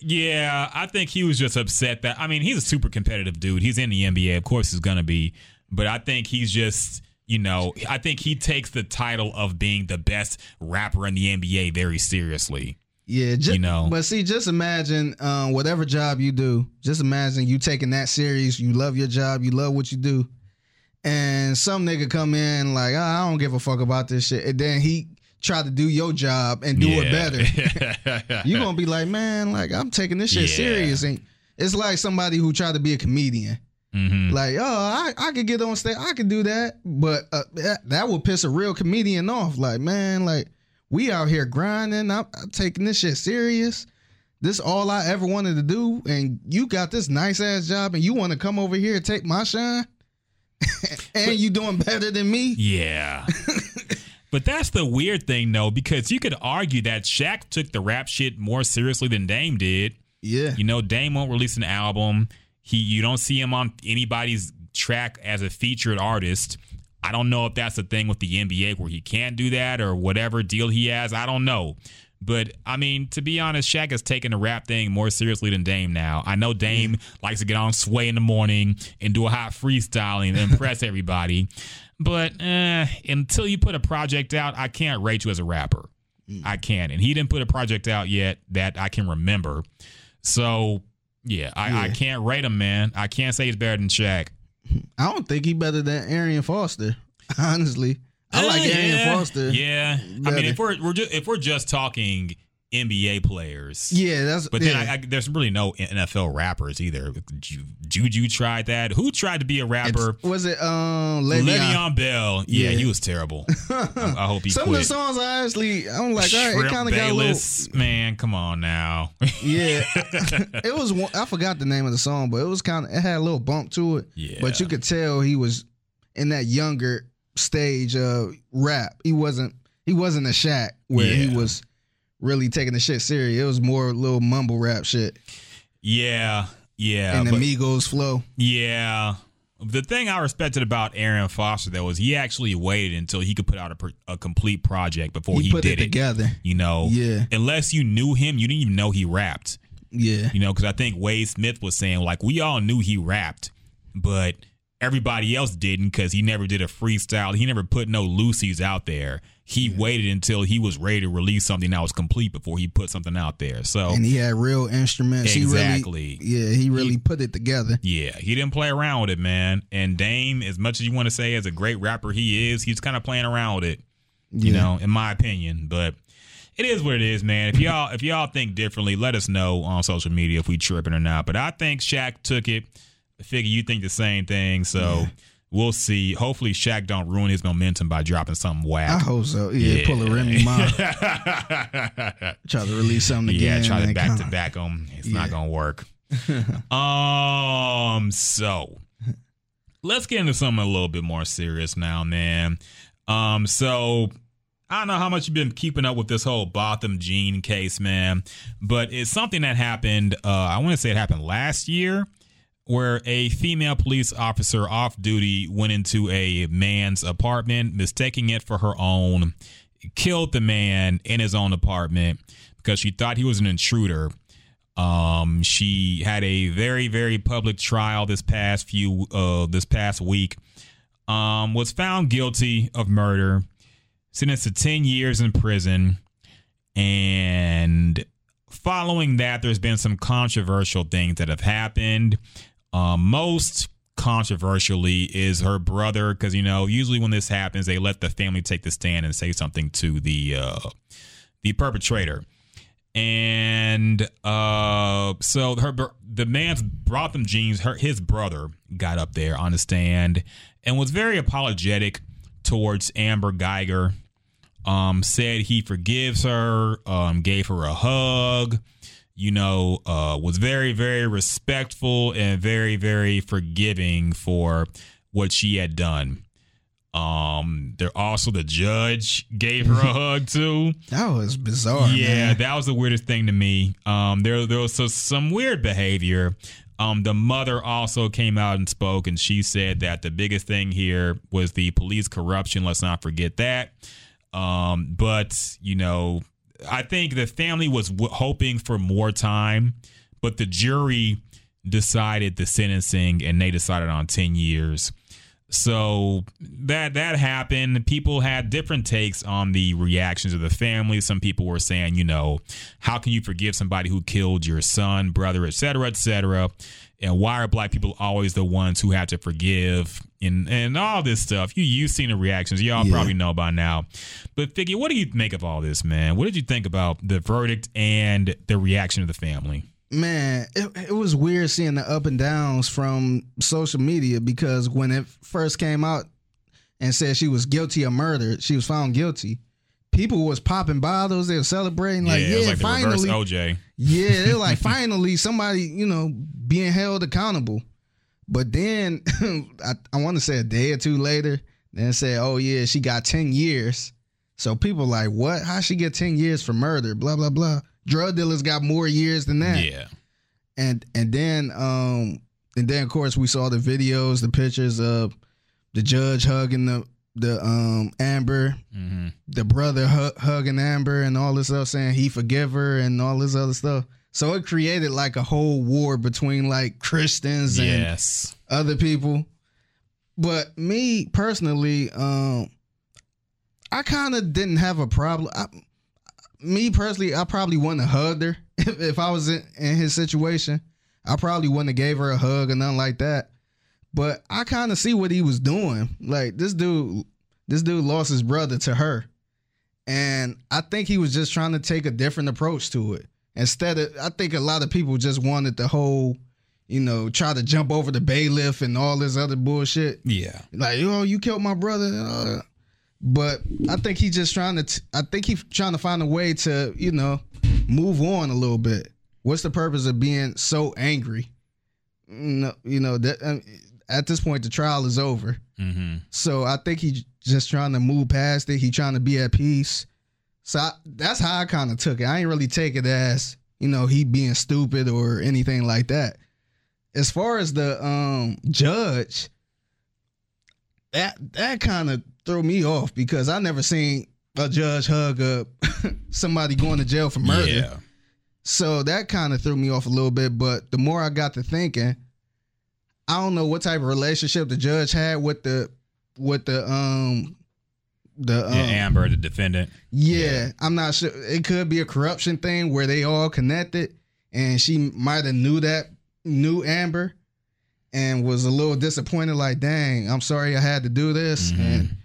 Yeah, I think he was just upset that. I mean, he's a super competitive dude. He's in the NBA, of course, he's gonna be. But I think he's just, you know, I think he takes the title of being the best rapper in the NBA very seriously. Yeah, just, You know. But see, just imagine um, whatever job you do. Just imagine you taking that serious. You love your job. You love what you do. And some nigga come in like, oh, I don't give a fuck about this shit. And then he try to do your job and do it better. [laughs] you're gonna be like, man, like I'm taking this shit Yeah. serious. And it's like somebody who tried to be a comedian. Mhm. Like, oh, I, I could get on stage, I could do that, but uh, that, that would piss a real comedian off. Like, man, like we out here grinding, I'm, I'm taking this shit serious. This all I ever wanted to do, and you got this nice ass job, and you want to come over here and take my shine, [laughs] and you doing better than me. Yeah. [laughs] but that's the weird thing, though, because you could argue that Shaq took the rap shit more seriously than Dame did. Yeah, You know, Dame won't release an album. He you don't see him on anybody's track as a featured artist. I don't know if that's the thing with the NBA where he can't do that or whatever deal he has. I don't know. But I mean, to be honest, Shaq has taken the rap thing more seriously than Dame now. I know Dame likes to get on Sway in the morning and do a hot freestyling and impress [laughs] everybody. But eh, until you put a project out, I can't rate you as a rapper. I can't. And he didn't put a project out yet that I can remember. So yeah, I, I can't rate him, man. I can't say he's better than Shaq. [laughs] I don't think he better than Arian Foster. [laughs] Honestly, I like Eh, Arian yeah. Foster. Yeah, I mean, if we're we're just if we're just talking NBA players, yeah, that's. But then yeah. I, I, there's really no NFL rappers either. Ju- Juju tried that. Who tried to be a rapper? was it um Le'Veon? Le'Veon Bell. Yeah, Yeah. he was terrible. [laughs] I, I hope he Some quit. of the songs I actually I'm like, all right, it kind of got a little. Man, come on now. [laughs] Yeah, [laughs] it was. one- I forgot the name of the song, but it was kind of. It had a little bump to it. Yeah. But you could tell he was in that younger stage of rap. He wasn't. He wasn't a Shaq where he was really taking the shit serious. It was more little mumble rap shit yeah, yeah, and but- Amigos flow. yeah. The thing I respected about Arian Foster though was he actually waited until he could put out a, pr- a complete project before He, he, put did it together. You know, Yeah. Unless you knew him, you didn't even know he rapped. Yeah. You know, because I think Wade Smith was saying like we all knew he rapped, but everybody else didn't because he never did a freestyle. He never put no Lucy's out there. He waited until he was ready to release something that was complete before he put something out there. So And he had real instruments. Exactly. He really, yeah, he really put it together. yeah, he didn't play around with it, man. And Dame, as much as you want to say as a great rapper he is, he's kind of playing around with it. You Yeah. know, in my opinion, but. It is what it is, man. If y'all if y'all think differently, let us know on social media if we tripping or not. But I think Shaq took it. I figure you think the same thing, so we'll see. Hopefully, Shaq don't ruin his momentum by dropping something I whack. hope so. Yeah, pull a Remy Ma. [laughs] Try to release something yeah, again. try to back to back them. It's Yeah. not gonna work. [laughs] um, so let's get into something a little bit more serious now, man. Um, so I don't know how much you've been keeping up with this whole Botham Jean case, man, but it's something that happened. Uh, I want to say it happened last year, where a female police officer off duty went into a man's apartment, mistaking it for her own, killed the man in his own apartment because she thought he was an intruder. Um, she had a very, very public trial this past few, uh, this past week. Um, was found guilty of murder, sentenced to ten years in prison, and following that, there's been some controversial things that have happened. Um, most controversially is her brother, because you know usually when this happens, they let the family take the stand and say something to the uh, the perpetrator. And uh, so her the man's Botham Jean's. Her his brother got up there on the stand and was very apologetic towards Amber Guyger. Um, said he forgives her. Um, gave her a hug. You know, uh, was very very respectful and very very forgiving for what she had done. Um, there also the judge gave her a [laughs] hug too. That was bizarre. Yeah, man. that was the weirdest thing to me. Um, there there was so, some weird behavior. Um, the mother also came out and spoke, and she said that the biggest thing here was the police corruption. Let's not forget that. Um, but you know, I think the family was w- hoping for more time, but the jury decided the sentencing, and they decided on ten years. So that that happened. People had different takes on the reactions of the family. Some people were saying, you know, how can you forgive somebody who killed your son, brother, etc., cetera, et cetera? And why are black people always the ones who have to forgive and and all this stuff? You you've seen the reactions. Y'all Yeah. probably know by now. But Figgy, what do you make of all this, man? What did you think about the verdict and the reaction of the family? Man, it, it was weird seeing the up and downs from social media because when it first came out and said she was guilty of murder, she was found guilty. People was popping bottles, they were celebrating like, yeah, yeah, it was like finally, OJ. yeah, they're like [laughs] finally somebody, you know, being held accountable. But then [laughs] I, I want to say a day or two later, then say, oh yeah, she got ten years. So people like, what? How she get ten years for murder? Blah blah blah. Drug dealers got more years than that Yeah. and and then um and then of course we saw the videos the pictures of the judge hugging the the um amber hmm the brother hu- hugging amber and all this stuff saying he forgive her and all this other stuff. So it created like a whole war between like christians and other people. But me personally um i kind of didn't have a problem. I, me personally i probably wouldn't have hugged her [laughs] if, if i was in, in his situation. I probably wouldn't have gave her a hug or nothing like that but i kind of see what he was doing like this dude this dude lost his brother to her and i think he was just trying to take a different approach to it instead of i think a lot of people just wanted the whole you know, try to jump over the bailiff and all this other bullshit. Yeah. Like, oh, you killed my brother. uh, But I think he's just trying to. T- I think he's trying to find a way to, you know, move on a little bit. What's the purpose of being so angry? No, you know that um, at this point the trial is over. hmm So I think he's just trying to move past it. He trying to be at peace. So I, that's how I kind of took it. I ain't really take it as you know he being stupid or anything like that. As far as the um judge, that that kind of threw me off because I never seen a judge hug up [laughs] somebody going to jail for murder. Yeah. So that kind of threw me off a little bit. But the more I got to thinking, I don't know what type of relationship the judge had with the with the um the um, yeah. Amber, the defendant. yeah, I'm not sure. It could be a corruption thing where they all connected, and she might have knew that knew Amber, and was a little disappointed. Like, dang, I'm sorry I had to do this, Mhm. and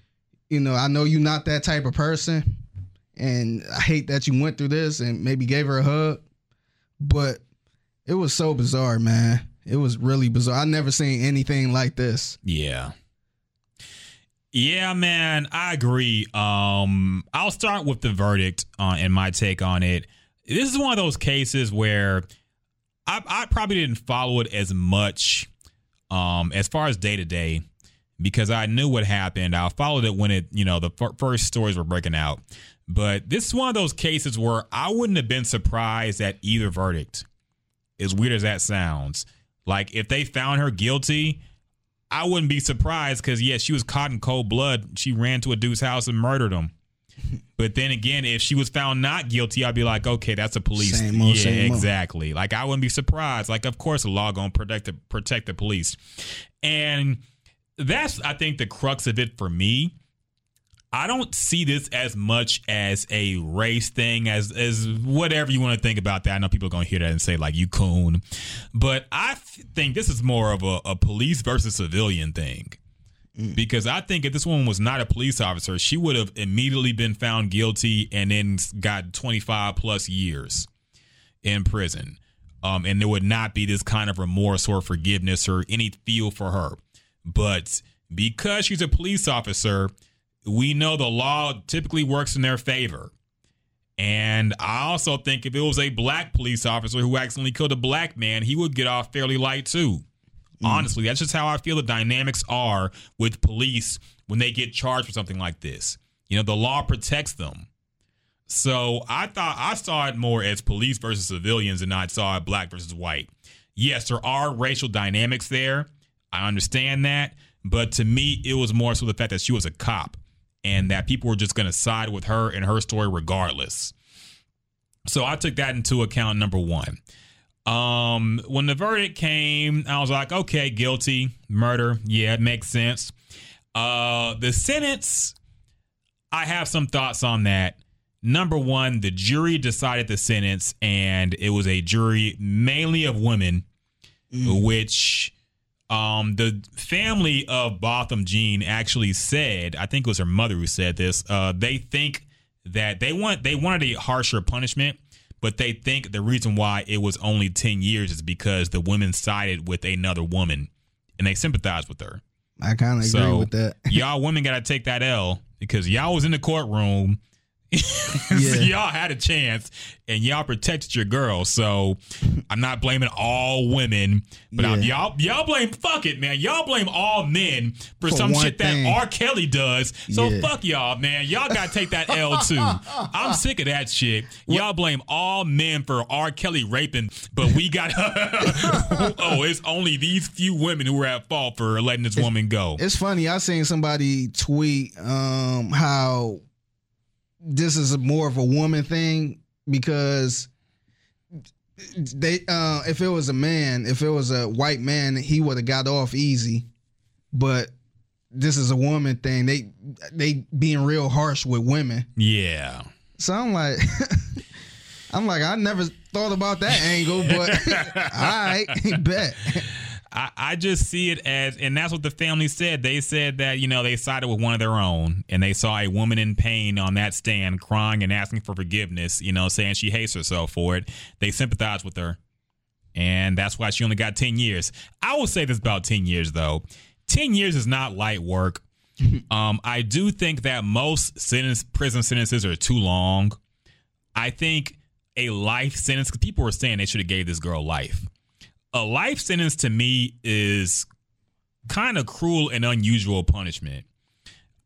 you know, I know you're not that type of person, and I hate that you went through this, and maybe gave her a hug, but it was so bizarre, man. It was really bizarre. I never seen anything like this. Yeah. Yeah, man, I agree. Um, I'll start with the verdict uh, and my take on it. This is one of those cases where I, I probably didn't follow it as much um, as far as day to day because I knew what happened. I followed it when it, you know, the fir- first stories were breaking out. But this is one of those cases where I wouldn't have been surprised at either verdict. As weird as that sounds, like if they found her guilty, I wouldn't be surprised because yeah, she was caught in cold blood. She ran to a dude's house and murdered him. [laughs] But then again, if she was found not guilty, I'd be like, okay, that's a police. Same old, yeah, old. exactly. Like I wouldn't be surprised. Like of course, the law gonna protect the protect the police, and that's I think the crux of it for me. I don't see this as much as a race thing as as whatever you want to think about that. I know people are going to hear that and say like you coon, but I th- think this is more of a, a police versus civilian thing. Because I think if this woman was not a police officer, she would have immediately been found guilty and then got 25 plus years in prison. Um, and there would not be this kind of remorse or forgiveness or any feel for her. But because she's a police officer, we know the law typically works in their favor. And I also think if it was a black police officer who accidentally killed a black man, he would get off fairly light too. Mm. Honestly, that's just how I feel the dynamics are with police when they get charged for something like this. You know, the law protects them. So I thought I saw it more as police versus civilians and I saw it black versus white. yes, there are racial dynamics there. I understand that. But to me, it was more so the fact that she was a cop and that people were just going to side with her and her story regardless. So I took that into account, number one. Um, when the verdict came, I was like, okay, guilty, murder. Yeah, it makes sense. Uh, the sentence, I have some thoughts on that. Number one, the jury decided the sentence, and it was a jury mainly of women, which um, the family of Botham Jean actually said, I think it was her mother who said this. Uh, they think that they want they wanted a harsher punishment, but they think the reason why it was only ten years is because the women sided with another woman, and they sympathized with her. I kind of agree with that. [laughs] y'all women got to take that L because y'all was in the courtroom. [laughs] Yeah. y'all had a chance and y'all protected your girl. So I'm not blaming all women, but I'm, Yeah. y'all y'all blame fuck it, man. Y'all blame all men for, For some shit thing. that R. Kelly does. So Yeah. fuck y'all, man. Y'all gotta take that L too. I'm sick of that shit. Y'all blame all men for R. Kelly raping, but we got [laughs] oh, it's only these few women who are at fault for letting this woman go. It's funny. I seen somebody tweet um, how this is more of a woman thing because they uh, if it was a man, if it was a white man, he would have got off easy. But this is a woman thing. They they being real harsh with women. Yeah. So I'm like, [laughs] I'm like, I never thought about that angle, but [laughs] [laughs] all right, bet. I, I just see it as, and that's what the family said. They said that, you know, they sided with one of their own and they saw a woman in pain on that stand crying and asking for forgiveness, you know, saying she hates herself for it. They sympathized with her. And that's why she only got 10 years. I will say this about 10 years, though 10 years is not light work. [laughs] um, I do think that most sentence, prison sentences are too long. I think a life sentence, because people were saying they should have gave this girl life a life sentence to me is kind of cruel and unusual punishment.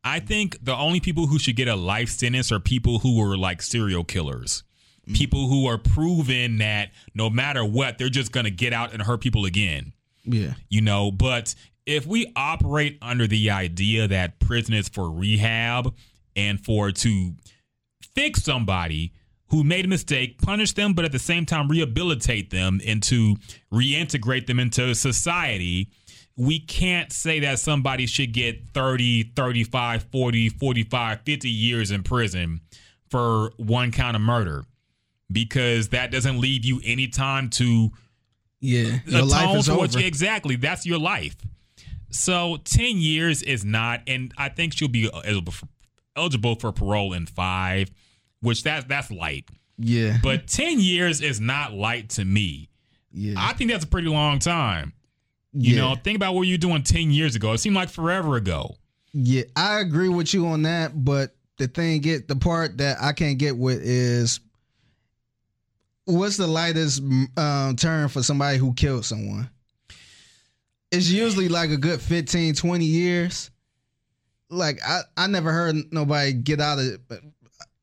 I think the only people who should get a life sentence are people who were like serial killers. Mm-hmm. People who are proven that no matter what, they're just going to get out and hurt people again. Yeah. You know, but if we operate under the idea that prison is for rehab and for to fix somebody who made a mistake, punish them, but at the same time rehabilitate them and to reintegrate them into society, we can't say that somebody should get 30, 35, 40, 45, 50 years in prison for one count of murder because that doesn't leave you any time to Yeah. Your life is for what over. you, exactly. That's your life. So ten years is not, and I think she'll be eligible for, eligible for parole in five, which that that's light. yeah. But ten years is not light to me. yeah. I think that's a pretty long time. You yeah. know, think about what you were doing ten years ago. It seemed like forever ago. Yeah, I agree with you on that, but the thing get the part that I can't get with is what's the lightest um, term for somebody who killed someone? It's usually like a good 15, 20 years. Like I, I never heard nobody get out of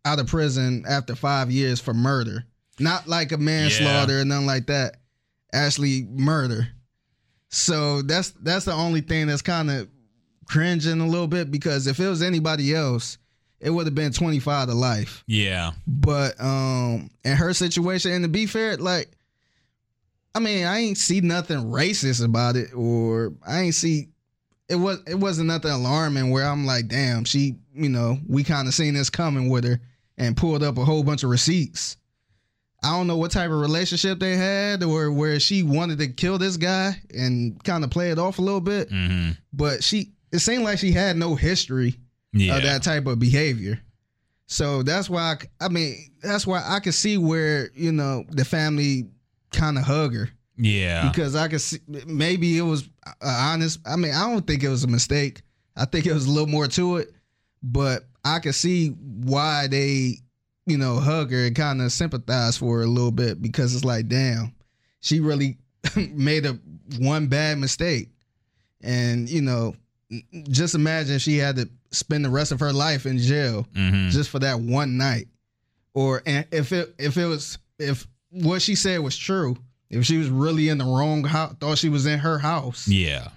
out of prison after five years for murder. Not like a manslaughter or nothing like that. Actually murder. So that's that's the only thing that's kind of cringing a little bit because if it was anybody else, it would have been 25 to life. Yeah, But um in her situation, and to be fair, like I mean, I ain't see nothing racist about it, or I ain't see it was it wasn't nothing alarming where I'm like, damn, she, you know, we kind of seen this coming with her and pulled up a whole bunch of receipts. I don't know what type of relationship they had or where she wanted to kill this guy and kind of play it off a little bit. hmm But she it seemed like she had no history yeah, of that type of behavior. So that's why I, I mean that's why I could see where you know the family kind of hug her yeah. because I could see maybe it was honest. I mean I don't think it was a mistake. I think it was a little more to it, but I could see why they you know hug her and kind of sympathize for her a little bit because it's like damn she really [laughs] made a one bad mistake. And you know just imagine she had to spend the rest of her life in jail hmm just for that one night. Or if it if it was if what she said was true If she was really in the wrong house, thought she was in her house, Yeah.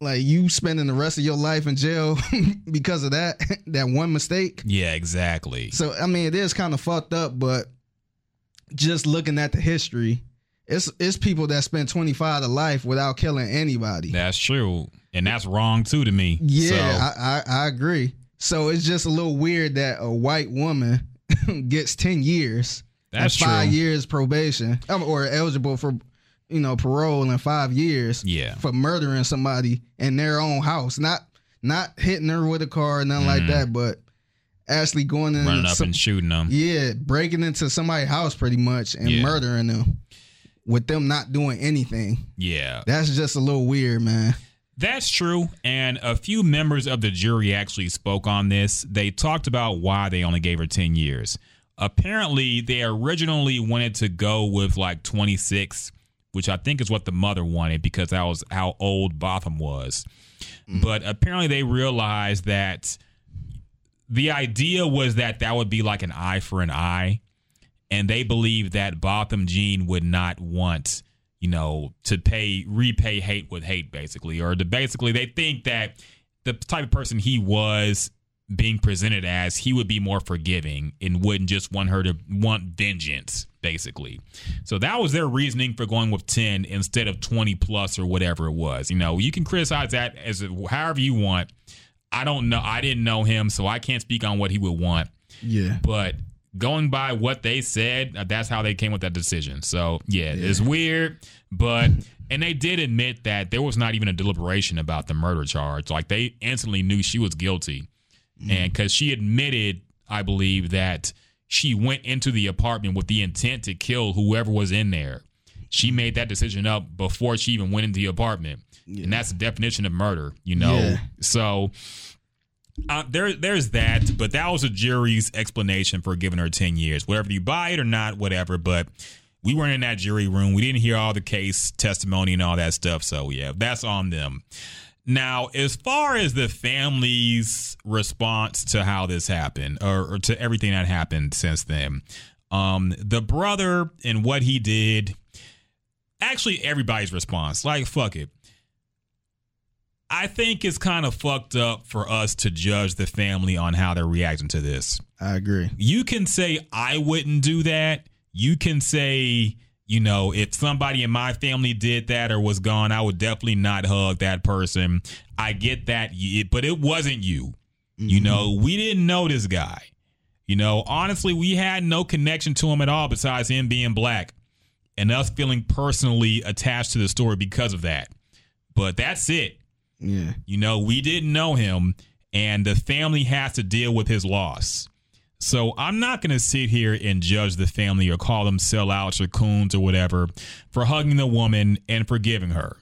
Like you spending the rest of your life in jail [laughs] because of that [laughs] that one mistake. Yeah, exactly. So I mean, it is kind of fucked up, but just looking at the history, it's it's people that spend 25 to life without killing anybody. That's true. And that's wrong too to me. Yeah, So, I, I I agree. So it's just a little weird that a white woman [laughs] gets 10 years That's and five true. years probation um, or eligible for you know parole in five years Yeah. for murdering somebody in their own house not not hitting her with a car nothing like that but actually going in Mm-hmm. running up some- and shooting them. yeah breaking into somebody's house pretty much and Yeah. murdering them with them not doing anything Yeah. that's just a little weird man That's true. And a few members of the jury actually spoke on this. They talked about why they only gave her 10 years. Apparently, they originally wanted to go with like 26, which I think is what the mother wanted because that was how old Botham was. Mm. But apparently, they realized that the idea was that that would be like an eye for an eye. And they believed that Botham Jean would not want you know, to pay repay hate with hate, basically, or to basically they think that the type of person he was being presented as, he would be more forgiving and wouldn't just want her to want vengeance, basically. So that was their reasoning for going with ten instead of twenty plus or whatever it was. You know, you can criticize that as however you want. I don't know. I didn't know him, so I can't speak on what he would want yeah but going by what they said, uh, that's how they came with that decision. So yeah, it's weird, but and they did admit that there was not even a deliberation about the murder charge. Like they instantly knew she was guilty, and because she admitted, I believe that she went into the apartment with the intent to kill whoever was in there. She made that decision up before she even went into the apartment, and that's the definition of murder. You know, Yeah. so uh, there, there's that, but that was a jury's explanation for giving her 10 years. Whether you buy it or not, whatever. But we weren't in that jury room. We didn't hear all the case testimony and all that stuff. So, yeah, that's on them. Now, as far as the family's response to how this happened, or, or to everything that happened since then, um, the brother and what he did, actually, everybody's response, like, fuck it. I think it's kind of fucked up for us to judge the family on how they're reacting to this. i agree You can say, I wouldn't do that. You can say, you know, if somebody in my family did that or was gone, I would definitely not hug that person. I get that, but it wasn't you. You mm-hmm. know, we didn't know this guy. You know, honestly, we had no connection to him at all besides him being black and us feeling personally attached to the story because of that. But that's it. yeah You know, we didn't know him, and the family has to deal with his loss. So I'm not going to sit here and judge the family or call them sellouts or coons or whatever for hugging the woman and forgiving her.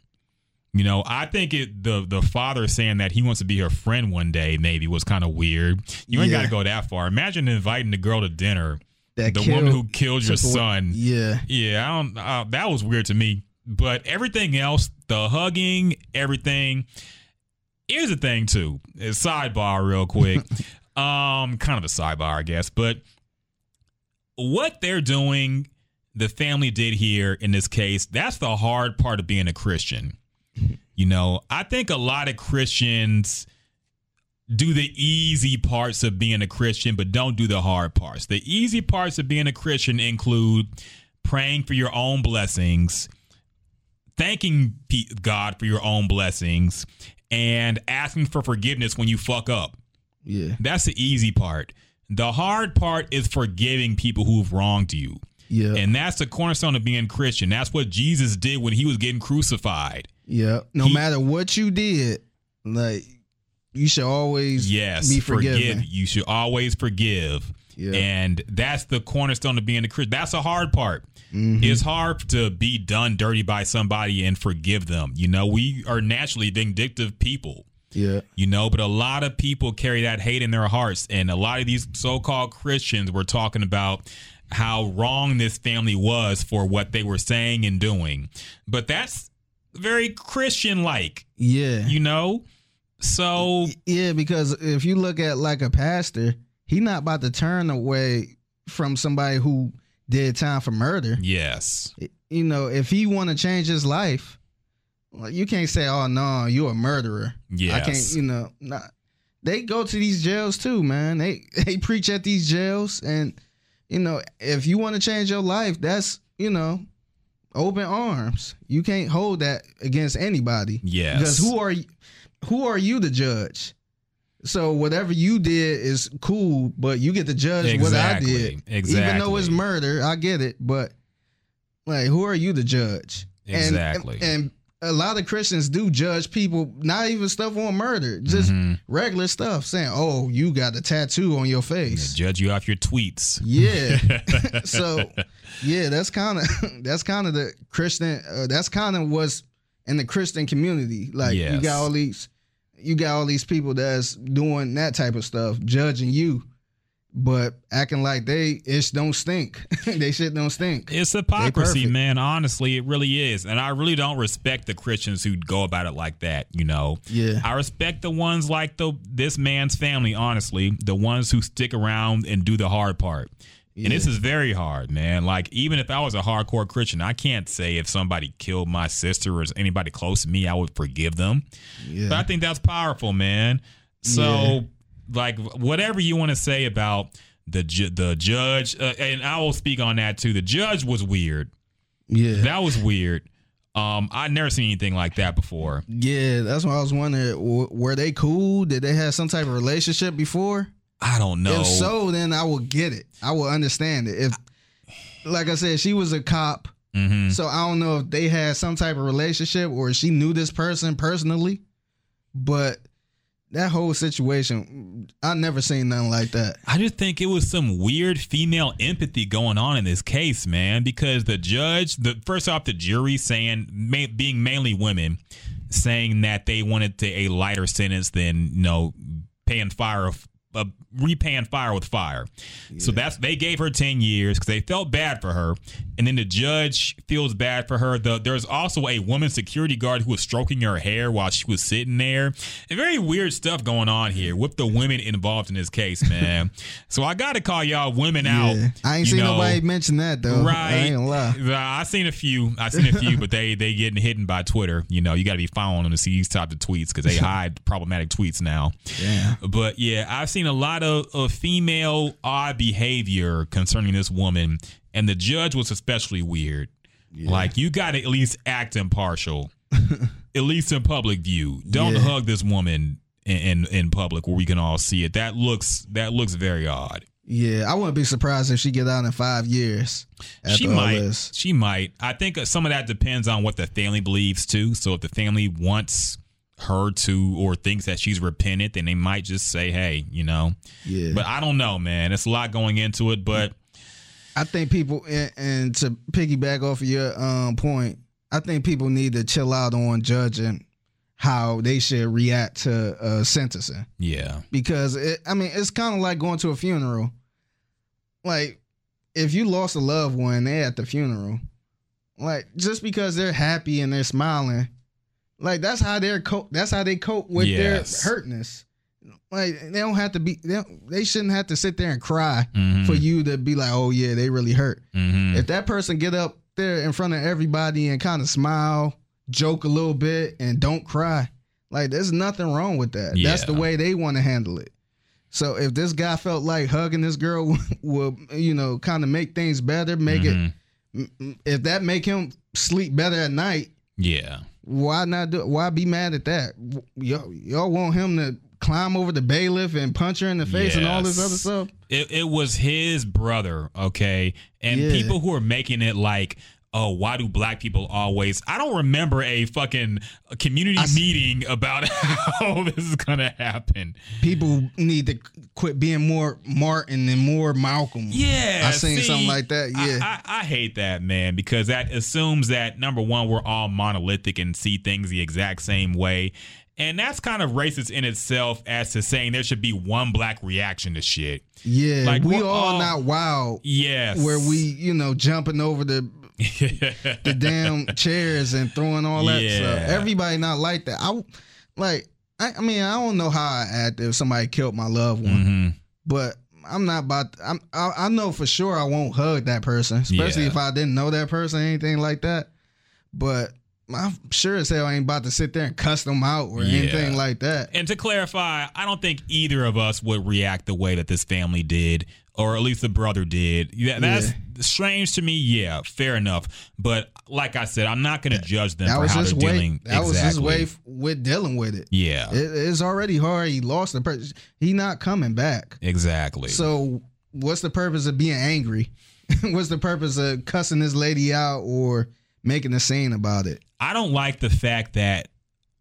You know, I think it the the father saying that he wants to be her friend one day maybe was kind of weird. You ain't Yeah. got to go that far. Imagine inviting the girl to dinner, that the killed- woman who killed your son. yeah Yeah, I don't. Uh, that was weird to me. But everything else, the hugging, everything. Here's the thing too. Sidebar, real quick. [laughs] um, kind of a sidebar, I guess. But what they're doing, the family did here in this case. That's the hard part of being a Christian. You know, I think a lot of Christians do the easy parts of being a Christian, but don't do the hard parts. The easy parts of being a Christian include praying for your own blessings, thanking God for your own blessings, and asking for forgiveness when you fuck up. Yeah That's the easy part. The hard part is forgiving people who've wronged you. yeah And that's the cornerstone of being Christian. That's what Jesus did when he was getting crucified. yeah no He- matter what you did like you should always Yes, be forgive. forgiven You should always forgive. Yeah. And that's the cornerstone of being a Christian. That's the hard part. Mm-hmm. It's hard to be done dirty by somebody and forgive them. You know, we are naturally vindictive people. Yeah You know, but a lot of people carry that hate in their hearts. And a lot of these so called Christians were talking about how wrong this family was for what they were saying and doing. But that's very Christian like, yeah you know? So Yeah, because if you look at like a pastor, he not about to turn away from somebody who did time for murder. Yes. You you know, if he want to change his life, like you can't say, "Oh no, you're a murderer." Yeah, I can't. You know, not. They go to these jails too, man. They [laughs] they preach at these jails, and you know, if you want to change your life, that's you know, open arms. You can't hold that against anybody. Yeah, Because who are you, who are you to judge? So whatever you did is cool, but you get to judge what I did. Exactly. Even though it's murder, I get it, but like who are you to judge? And- Exactly. And, a lot of Christians do judge people, not even stuff on murder, just Mm-hmm. regular stuff, saying, "Oh, you got a tattoo on your face." Judge you off your tweets. Yeah. [laughs] [laughs] so, yeah, that's kind of [laughs] that's kind of the Christian. Uh, that's kind of what's in the Christian community. Like you got all these, you got all these people that's doing that type of stuff, judging you, but acting like they ish don't stink. [laughs] they shit don't stink. It's hypocrisy, man. Honestly, it really is. And I really don't respect the Christians who go about it like that, you know. Yeah. I respect the ones like the this man's family, honestly, the ones who stick around and do the hard part. And this is very hard, man. Like even if I was a hardcore Christian, I can't say if somebody killed my sister or anybody close to me, I would forgive them. Yeah. But I think that's powerful, man. So, Yeah. Like, whatever you want to say about the ju- the judge, uh, and I will speak on that too. The judge was weird. yeah. That was weird. Um, I'd never seen anything like that before. Yeah, that's why I was wondering, w- were they cool? Did they have some type of relationship before? I don't know. If so, then I will get it. I will understand it. If, like I said, she was a cop, Mhm. so I don't know if they had some type of relationship or she knew this person personally. But that whole situation, I never seen nothing like that. I just think it was some weird female empathy going on in this case, man. Because the judge, the first off, the jury saying, ma- being mainly women, saying that they wanted to a lighter sentence than you know paying fire, uh, repaying fire with fire. So that's they gave her ten years because they felt bad for her, and then the judge feels bad for her. The, there's also a woman security guard who was stroking her hair while she was sitting there. And very weird stuff going on here with the women involved in this case, [laughs] man. so I got to call y'all women out. I ain't seen know, nobody mention that though. I Right. Uh, I seen a few. I seen a few, but they they getting hidden by Twitter. You know, you got to be following them to see these types of tweets because they [laughs] hide problematic tweets now. Yeah. But yeah, I've seen a lot of, of female odd behavior concerning this woman, and the judge was especially weird. Like you got to at least act impartial, [laughs] at least in public view. Don't Yeah. hug this woman in, in in public where we can all see it. That looks that looks very odd. Yeah, I wouldn't be surprised if she get out in five years. She might. this. She might. I think some of that depends on what the family believes too. So if the family wants her to or thinks that she's repentant, then they might just say, "Hey, you know." Yeah. But I don't know, man. It's a lot going into it, but I think people, and, and to piggyback off of your um, point, I think people need to chill out on judging how they should react to uh, sentencing yeah, because it, I mean it's kind of like going to a funeral. Like if you lost a loved one, they at the funeral. Like just because they're happy and they're smiling, like that's how they're cope. That's how they cope with Yes. their hurtness. Like they don't have to be. They, don't, they shouldn't have to sit there and cry Mhm. for you to be like, oh yeah, they really hurt. Mhm. If that person get up there in front of everybody and kind of smile, joke a little bit, and don't cry, like there's nothing wrong with that. That's the way they want to handle it. So if this guy felt like hugging this girl [laughs] will, you know, kind of make things better, make Mhm. it, if that make him sleep better at night, yeah, why not do? Why be mad at that? Y'all, y'all want him to climb over the bailiff and punch her in the face and all this other stuff? it, it was his brother, okay? And Yeah. people who are making it like, oh, why do black people always? I don't remember a fucking community I meeting about [laughs] how this is gonna happen. People need to quit being more Martin and more Malcolm. Yeah, I seen see, something like that. Yeah. I, I, hate that, man, because that assumes that number one, we're all monolithic and see things the exact same way. And that's kind of racist in itself as to saying there should be one black reaction to shit. Yeah, Like, we all, all- not wild. Yes. Where we, you know, jumping over the the damn chairs and throwing all that Yeah. stuff. Everybody not like that. I like. I, I mean, I don't know how I act if somebody killed my loved one, Mhm. but I'm not about. I'm. I, I know for sure I won't hug that person, especially Yeah. if I didn't know that person, or anything like that. But I'm sure as hell I ain't about to sit there and cuss them out or Yeah. anything like that. And to clarify, I don't think either of us would react the way that this family did, or at least the brother did. Yeah, that's strange to me. Yeah, fair enough. But like I said, I'm not going to judge them That for how they're way. dealing. That was his Exactly. way f- with dealing with it. Yeah, It, it's already hard. He lost the person. He not coming back. exactly. So what's the purpose of being angry? [laughs] what's the purpose of cussing this lady out or making a scene about it? I don't like the fact that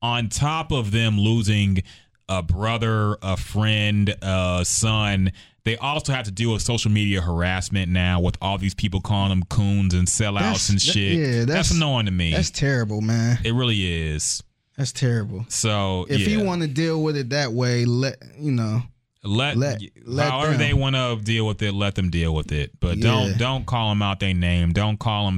on top of them losing a brother, a friend, a son, they also have to deal with social media harassment now with all these people calling them coons and sellouts That's- and that- shit. yeah, that's, that's- annoying to me. That's terrible, man. it really is. That's terrible. So If yeah. you want to deal with it that way, let you know. let, let- let however them. they want to deal with it, let them deal with it. But Yeah. don't don't call them out their name. Don't call them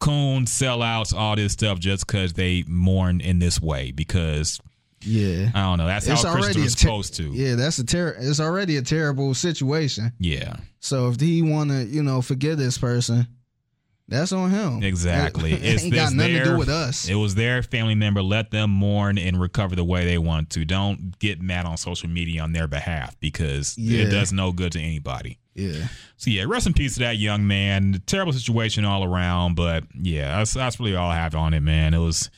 coons, sellouts, all this stuff just because they mourn in this way. Because Yeah. I don't know. That's It's how already Christians a ter- supposed to. Yeah, that's a ter- it's already a terrible situation. Yeah, So if he want to, you know, forgive this person, that's on him. exactly. [laughs] It, It's ain't got nothing their, to do with us. It was their family member. Let them mourn and recover the way they want to. Don't get mad on social media on their behalf because Yeah. it does no good to anybody. yeah. So yeah, rest in peace to that young man. Terrible situation all around, but yeah, that's that's really all I have on it, man. It was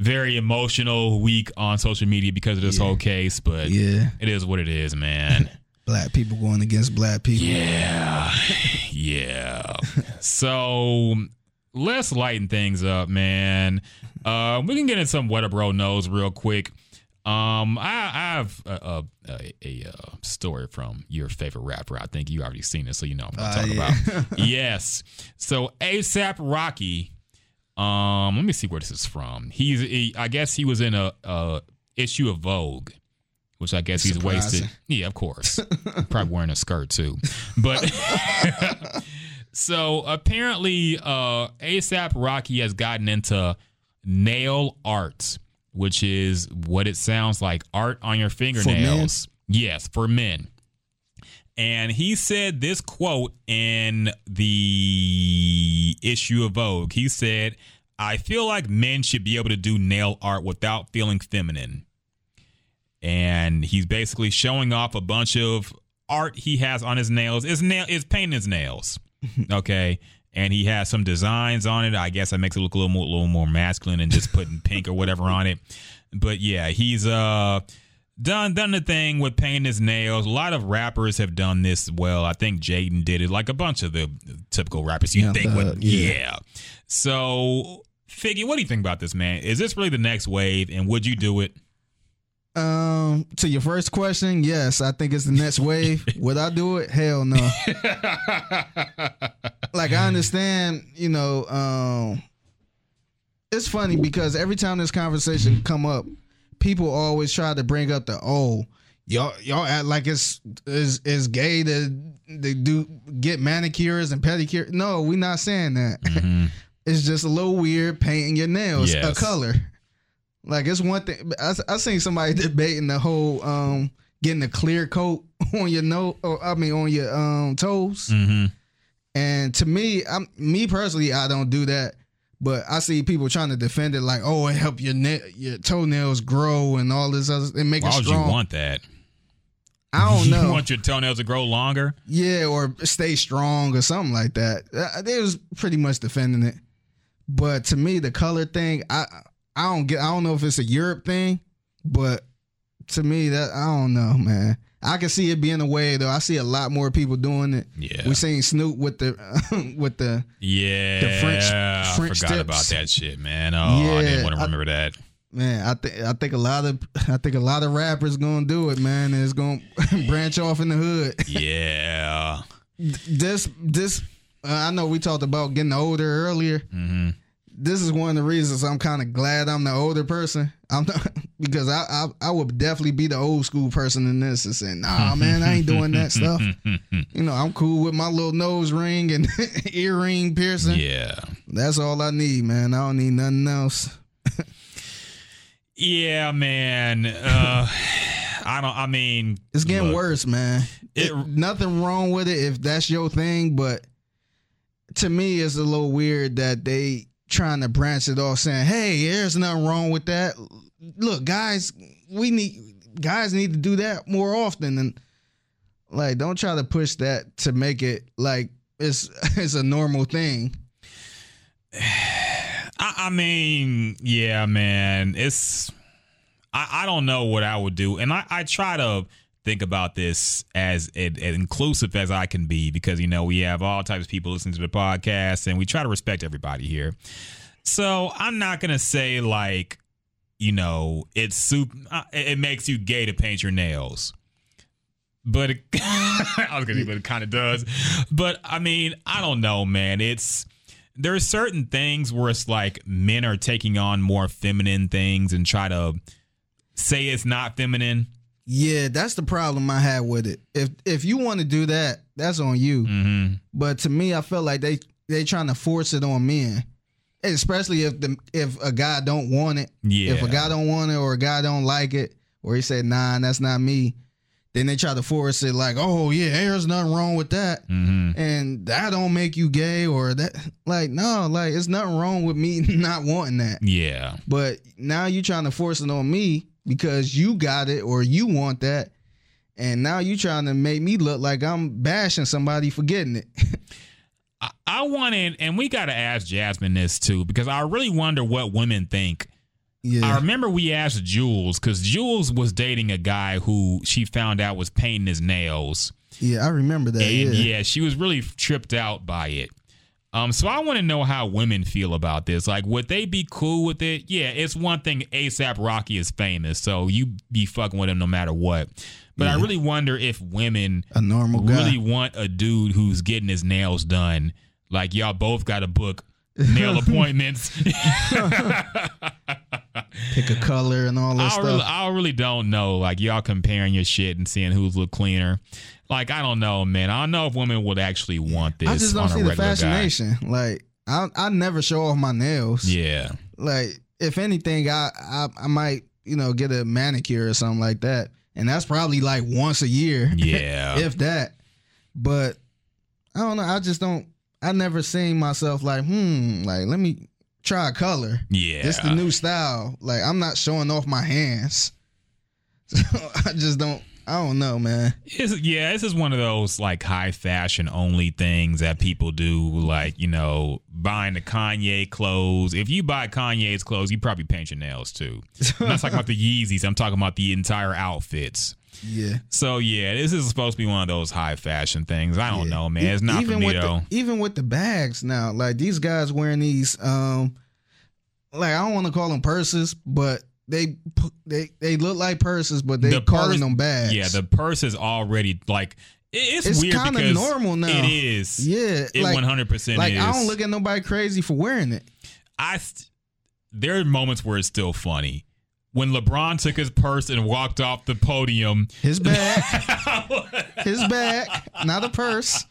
very emotional week on social media because of this whole case, but Yeah. it is what it is, man. [laughs] Black people going against black people. yeah, [laughs] yeah. So let's lighten things up, man. Uh, we can get into some what a bro knows real quick. Um, I, I have a, a, a, a uh, story from your favorite rapper. I think you already seen it, so you know what I'm Uh, talking yeah. about. [laughs] yes. So ASAP Rocky. Um, let me see where this is from. He's, he, I guess he was in a, a issue of Vogue, which I guess he's wasted. Yeah, of course. Probably wearing a skirt too, but. [laughs] So apparently, uh, ASAP Rocky has gotten into nail art, which is what it sounds like art on your fingernails. Yes, for men. And he said this quote in the issue of Vogue. He said, I feel like men should be able to do nail art without feeling feminine. And he's basically showing off a bunch of art he has on his nails. Is nail is painting his nails. [laughs] Okay. And he has some designs on it. I guess that makes it look a little more, little more masculine than just putting pink or whatever on it. But yeah, he's uh done done the thing with painting his nails. A lot of rappers have done this. Well, I think Jaden did it. Like a bunch of the typical rappers you Yeah, think uh, would. yeah. Yeah. So, Figgy, what do you think about this, man? Is this really the next wave? And would you do it? Um, to your first question, yes, I think it's the next wave. [laughs] Would I do it? Hell no. [laughs] like I understand, you know, um it's funny because every time this conversation come up, people always try to bring up the oh, y'all y'all act like it's is is gay to they do get manicures and pedicure. No, we're not saying that. [laughs] it's just a little weird painting your nails Yes. a color. Like it's one thing. I, I seen somebody [laughs] debating the whole um getting a clear coat [laughs] on your nose, or I mean on your um toes. Mm-hmm. And to me, I'm me personally, I don't do that. But I see people trying to defend it like, oh, it help your ne- your toenails grow and all this other, and make Why it would you want that? I don't [laughs] know. You want your toenails to grow longer? Yeah, or stay strong or something like that. Uh, They was pretty much defending it. But to me, the color thing, I I don't get. I don't know if it's a Europe thing, but to me, that I don't know, man. I can see it being a way though. I see a lot more people doing it. Yeah. we seen Snoop with the [laughs] with the Yeah, The French- I French forgot tips. about that shit, man. Oh, I didn't want to I- remember that. man. I think I think a lot of I think a lot of rappers gonna do it, man. It's gonna [laughs] branch off in the hood. [laughs] Yeah, this this uh, I know we talked about getting older earlier. hmm This is one of the reasons I'm kind of glad I'm the older person. I'm not, [laughs] because I, I I would definitely be the old school person in this and say, nah, man, I ain't doing that stuff. [laughs] You know, I'm cool with my little nose ring and [laughs] earring piercing. yeah, That's all I need, man. I don't need nothing else. yeah, man. Uh, [sighs] I don't. I mean, It's getting look, worse, man. It- It- nothing wrong with it if that's your thing, but to me, it's a little weird that they trying to branch it off, saying, "Hey, there's nothing wrong with that." Look, guys, we need guys need to do that more often, and like, don't try to push that to make it like it's [laughs] it's a normal thing. [sighs] I, I mean, yeah, man. It's I, I don't know what I would do, and I, I try to think about this as, as inclusive as I can be because you know we have all types of people listening to the podcast, and we try to respect everybody here. So I'm not gonna say like, you know, it's soup. uh, It makes you gay to paint your nails. But it, [laughs] I was gonna, but it kind of does. But I mean, I don't know, man. It's there are certain things where it's like men are taking on more feminine things and try to say it's not feminine. Yeah, that's the problem I had with it. If if you want to do that, that's on you. Mm-hmm. But to me, I felt like they they trying to force it on men, especially if the if a guy don't want it. Yeah. If a guy don't want it or a guy don't like it, or he said, "Nah, that's not me," then they try to force it like, "Oh yeah, there's nothing wrong with that," Mm-hmm. and that don't make you gay or that. Like no, like it's nothing wrong with me [laughs] not wanting that. Yeah. But now you trying to force it on me because you got it or you want that. And now you trying to make me look like I'm bashing somebody for getting it. [laughs] I, I wanted, and we got to ask Jasmine this too, because I really wonder what women think. Yeah. I remember we asked Jules, because Jules was dating a guy who she found out was painting his nails. Yeah, I remember that. And yeah. yeah, she was really tripped out by it. Um, so I want to know how women feel about this. Like, would they be cool with it? Yeah, it's one thing ASAP Rocky is famous, so you be fucking with him no matter what. But I really wonder if women A normal guy. really want a dude who's getting his nails done. Like y'all both got to book nail [laughs] appointments. [laughs] [laughs] Pick a color and all this I stuff. really, I really don't know. Like y'all comparing your shit and seeing who's look cleaner. Like I don't know, man. I don't know if women would actually want this I just don't on see a the regular guy. fascination. Like I I never show off my nails. Yeah. Like if anything, I, I I might you know get a manicure or something like that, and that's probably like once a year. Yeah. [laughs] if that. But I don't know. I just don't. I never seen myself like, hmm, like let me try a color. yeah. It's the new style. Like I'm not showing off my hands. [laughs] So I just don't. I don't know, man. It's, yeah, this is one of those like high fashion only things that people do, like, you know, buying the Kanye clothes. If you buy Kanye's clothes, you probably paint your nails too. I'm not talking about the Yeezys, I'm talking about the entire outfits. Yeah. So yeah, this is supposed to be one of those high fashion things. I don't Yeah. know, man. It's not even for me with though. The, even with the bags now, like these guys wearing these, um, like I don't want to call them purses, but they they they look like purses, but they The calling purse- them bags. Yeah, the purse is already like it- it's, It's weird kinda normal now. It is. yeah, It one hundred percent like is. I don't look at nobody crazy for wearing it. I st- there are moments where it's still funny. When LeBron took his purse and walked off the podium, His bag, [laughs] his bag, not a purse.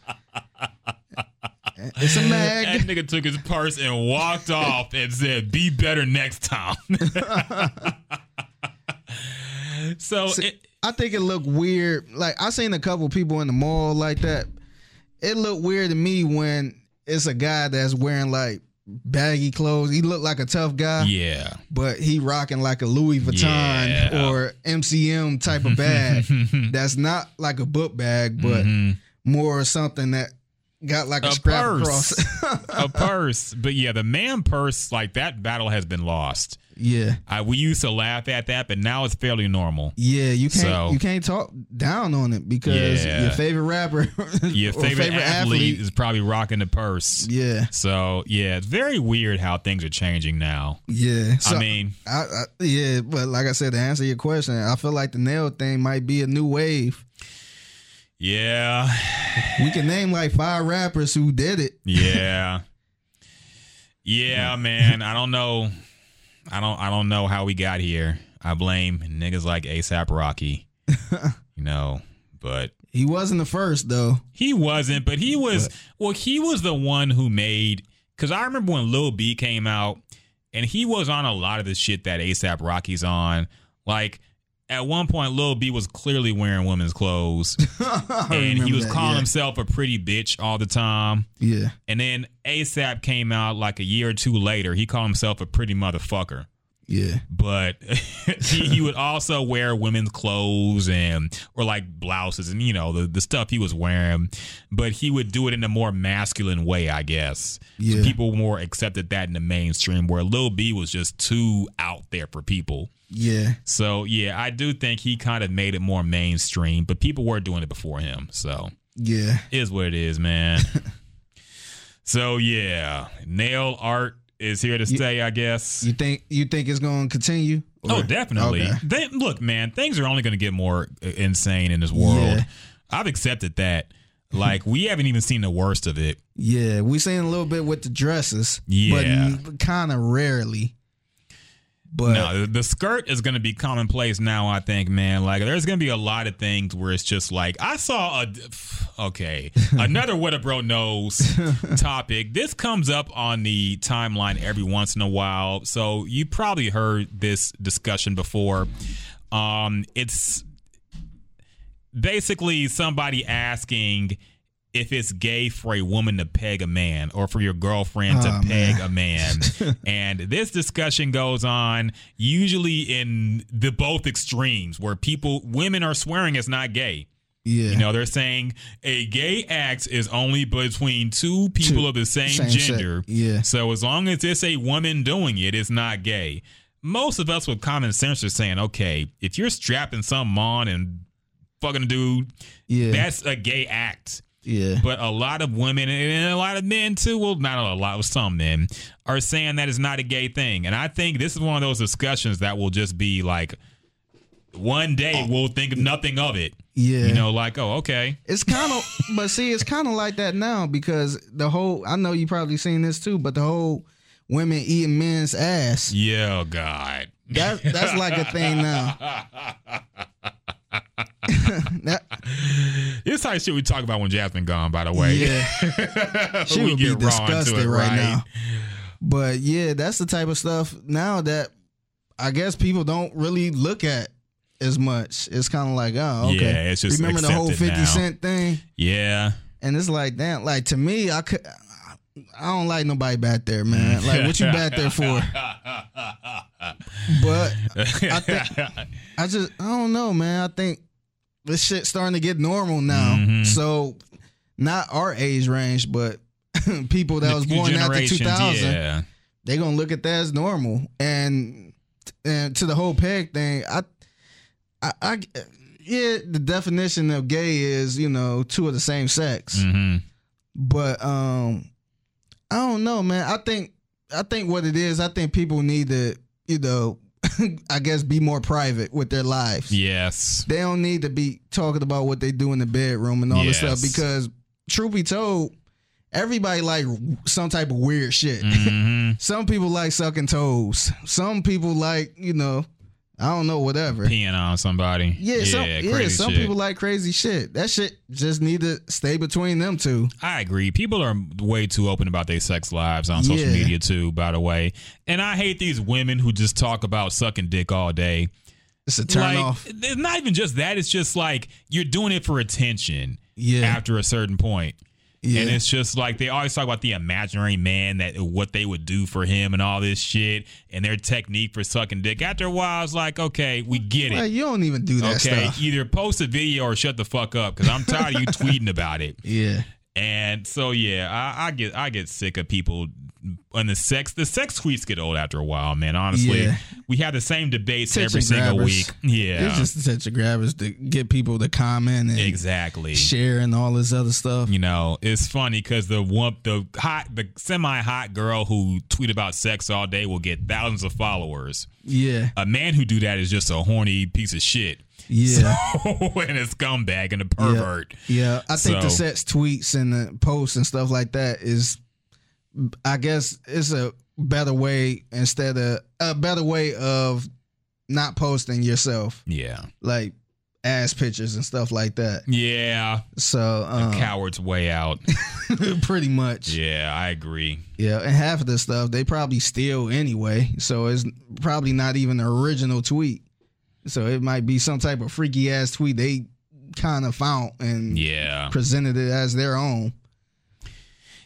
It's a [laughs] mag. that nigga took his purse and walked off and said, "Be better next time." [laughs] so See, it, I think it looked weird. Like I seen a couple people in the mall like that. It looked weird to me when it's a guy that's wearing like baggy clothes. He looked like a tough guy, yeah, but he rocking like a Louis Vuitton Yeah. or MCM type of bag. [laughs] that's not like a book bag, but mm-hmm. more something that got like a, a scrap purse, across. [laughs] a purse. But yeah, the man purse, like that battle has been lost. yeah. I, we used to laugh at that, but now it's fairly normal. Yeah, you can't So- you can't talk down on it because Yeah. your favorite rapper, [laughs] Your or favorite, athlete, is probably rocking the purse. Yeah, So yeah, it's very weird how things are changing now. yeah. So, I mean, I, I, yeah, but like I said, to answer your question, I feel like the nail thing might be a new wave. Yeah, We can name like five rappers who did it. yeah, yeah, man. I don't know. I don't. I don't know how we got here. I blame niggas like ASAP Rocky. [laughs] you know, but He wasn't the first though. He wasn't, but he was. Well, he was the one who made. Because I remember when Lil B came out, and he was on a lot of the shit that ASAP Rocky's on. Like at one point Lil B was clearly wearing women's clothes, [laughs] and he was that, calling yeah. himself a pretty bitch all the time. Yeah. And then ASAP came out like a year or two later. He called himself a pretty motherfucker. Yeah. But [laughs] he, he would also wear women's clothes and or like blouses and you know the, the stuff he was wearing. But he would do it in a more masculine way, I guess. So people more accepted that in the mainstream, where Lil B was just too out there for people. Yeah. So yeah, I do think he kind of made it more mainstream, but people were doing it before him. So Yeah. is what it is, man. [laughs] so yeah, nail art is here to stay, I guess. You think you think it's gonna continue? Oh, definitely. Okay. They, look, man, things are only going to get more uh, insane in this world. Yeah. I've accepted that. Like we haven't even seen the worst of it. Yeah, we seen a little bit with the dresses. Yeah. But kind of rarely. But no, the- skirt is going to be commonplace now. I think, man. Like, there's going to be a lot of things where it's just like I saw a. [sighs] Okay, [laughs] another what a bro knows [laughs] topic. This comes up on the timeline every once in a while, so you probably heard this discussion before. Um, it's basically somebody asking if it's gay for a woman to peg a man or for your girlfriend to Oh, peg man. a man. [laughs] and this discussion goes on usually in the both extremes where people women are swearing it's not gay. yeah. You know, they're saying a gay act is only between two people Two- of the same, same gender. Yeah. So as long as it's a woman doing it, it's not gay. Most of us with common sense are saying, okay, if you're strapping something on and fucking a dude, yeah. that's a gay act. Yeah. But a lot of women and a lot of men too, well, not a lot, some men are saying that is not a gay thing. And I think this is one of those discussions that will just be like, one day oh. we'll think nothing of it. yeah. You know, like, oh, okay. It's kind of, [laughs] but see, it's kind of like that now because the whole. I know you probably seen this too, but the whole women eating men's ass. Yeah, oh, God. That that's like a thing now. [laughs] This type of shit we talk about when Jasmine gone, by the way. yeah, [laughs] she would be disgusted it, right, right? now. But yeah, that's the type of stuff now that I guess people don't really look at as much. It's kind of like, oh, okay. Yeah, it's just remember the whole Fifty. Cent thing, Yeah. and it's like, damn, like to me, I could. I don't like nobody back there, man. Like, what you back there for? [laughs] But I think I just I don't know, man. I think this shit's starting to get normal now. Mhm. So not our age range, but [laughs] people that was born after generations, 2000, Yeah. they gonna look at that as normal. And and to the whole peg thing, I, I, I yeah, the definition of gay is you know two of the same sex, hmm but um, I don't know, man. I think I think what it is, I think people need to you know, [laughs] I guess be more private with their lives. Yes. They don't need to be talking about what they do in the bedroom and all this stuff because truth be told, everybody like some type of weird shit. hmm [laughs] Some people like sucking toes. Some people like, you know, I don't know, whatever. Peeing on somebody. Yeah, some, yeah, some shit. people like crazy shit. That shit just need to stay between them two. I agree. People are way too open about their sex lives on social Yeah. media too, by the way. And I hate these women who just talk about sucking dick all day. It's a turn like, off. It's not even just that. It's just like you're doing it for attention. Yeah. After a certain point. Yeah. And it's just like they always talk about the imaginary man that what they would do for him and all this shit and their technique for sucking dick. After a while, it's like, okay, we get it. You don't even do that okay, stuff. either post a video or shut the fuck up because I'm tired of you [laughs] tweeting about it. Yeah. And so yeah, I, I get I get sick of people and the sex the sex tweets get old after a while, man. Honestly, Yeah. we have the same debates Attention every single grabbers. week. Yeah, It's just attention grabbers to get people to comment and exactly. share and all this other stuff. You know, it's funny because the one the hot the semi hot girl who tweet about sex all day will get thousands of followers. Yeah. A man who do that is just a horny piece of shit. Yeah. [laughs] and a scumbag and a pervert. Yeah, I think the sex tweets and the posts and stuff like that is, I guess, it's a better way instead of a better way of not posting yourself, Yeah. like ass pictures and stuff like that. Yeah. So, um, Coward's way out. [laughs] pretty much, yeah. yeah, I agree. Yeah, and half of the stuff they probably steal anyway, so it's probably not even the original tweet. So it might be some type of freaky ass tweet they kind of found and Yeah. presented it as their own.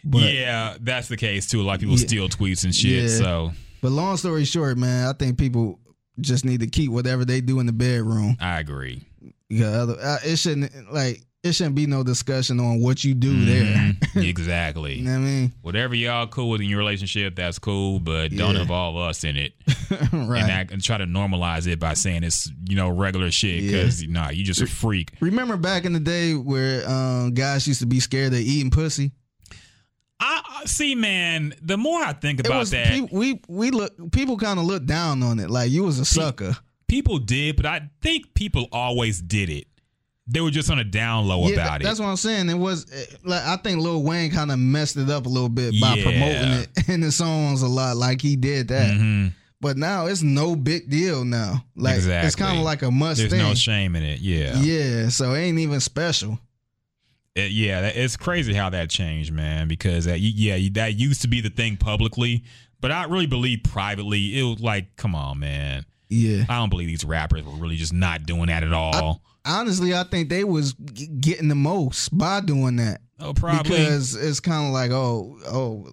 But yeah, that's the case too. A lot of people Yeah. steal tweets and shit. Yeah. So but long story short, man, I think people just need to keep whatever they do in the bedroom. I agree. Yeah, other, uh, it shouldn't like it shouldn't be no discussion on what you do there. Mhm. [laughs] [laughs] exactly. You know what I mean? Whatever y'all cool with in your relationship, that's cool, but don't involve us in it. [laughs] right. and, act, and try to normalize it by saying it's you know regular shit Yeah. because nah, you just a freak. Remember back in the day where um, guys used to be scared of eating pussy? I see, man. The more I think about was that, pe- we we look people kind of look down on it like you was a sucker. people did, but I think people always did it. They were just on a down low Yeah, about that's it. That's what I'm saying. It was eh, like I think Lil Wayne kind of messed it up a little bit by Yeah. promoting it [laughs] in the songs a lot, like he did that. Mhm. But now it's no big deal now. Like it's kind of like a must There's thing. no shame in it. Yeah, yeah, so it ain't even special. It- yeah. that- It's crazy how that changed, man. Because that, yeah, that used to be the thing publicly, but I really believe privately it was like, come on, man. Yeah. I don't believe these rappers were really just not doing that at all. Honestly, I think they was g- getting the most by doing that. oh, probably. because it's kind of like oh oh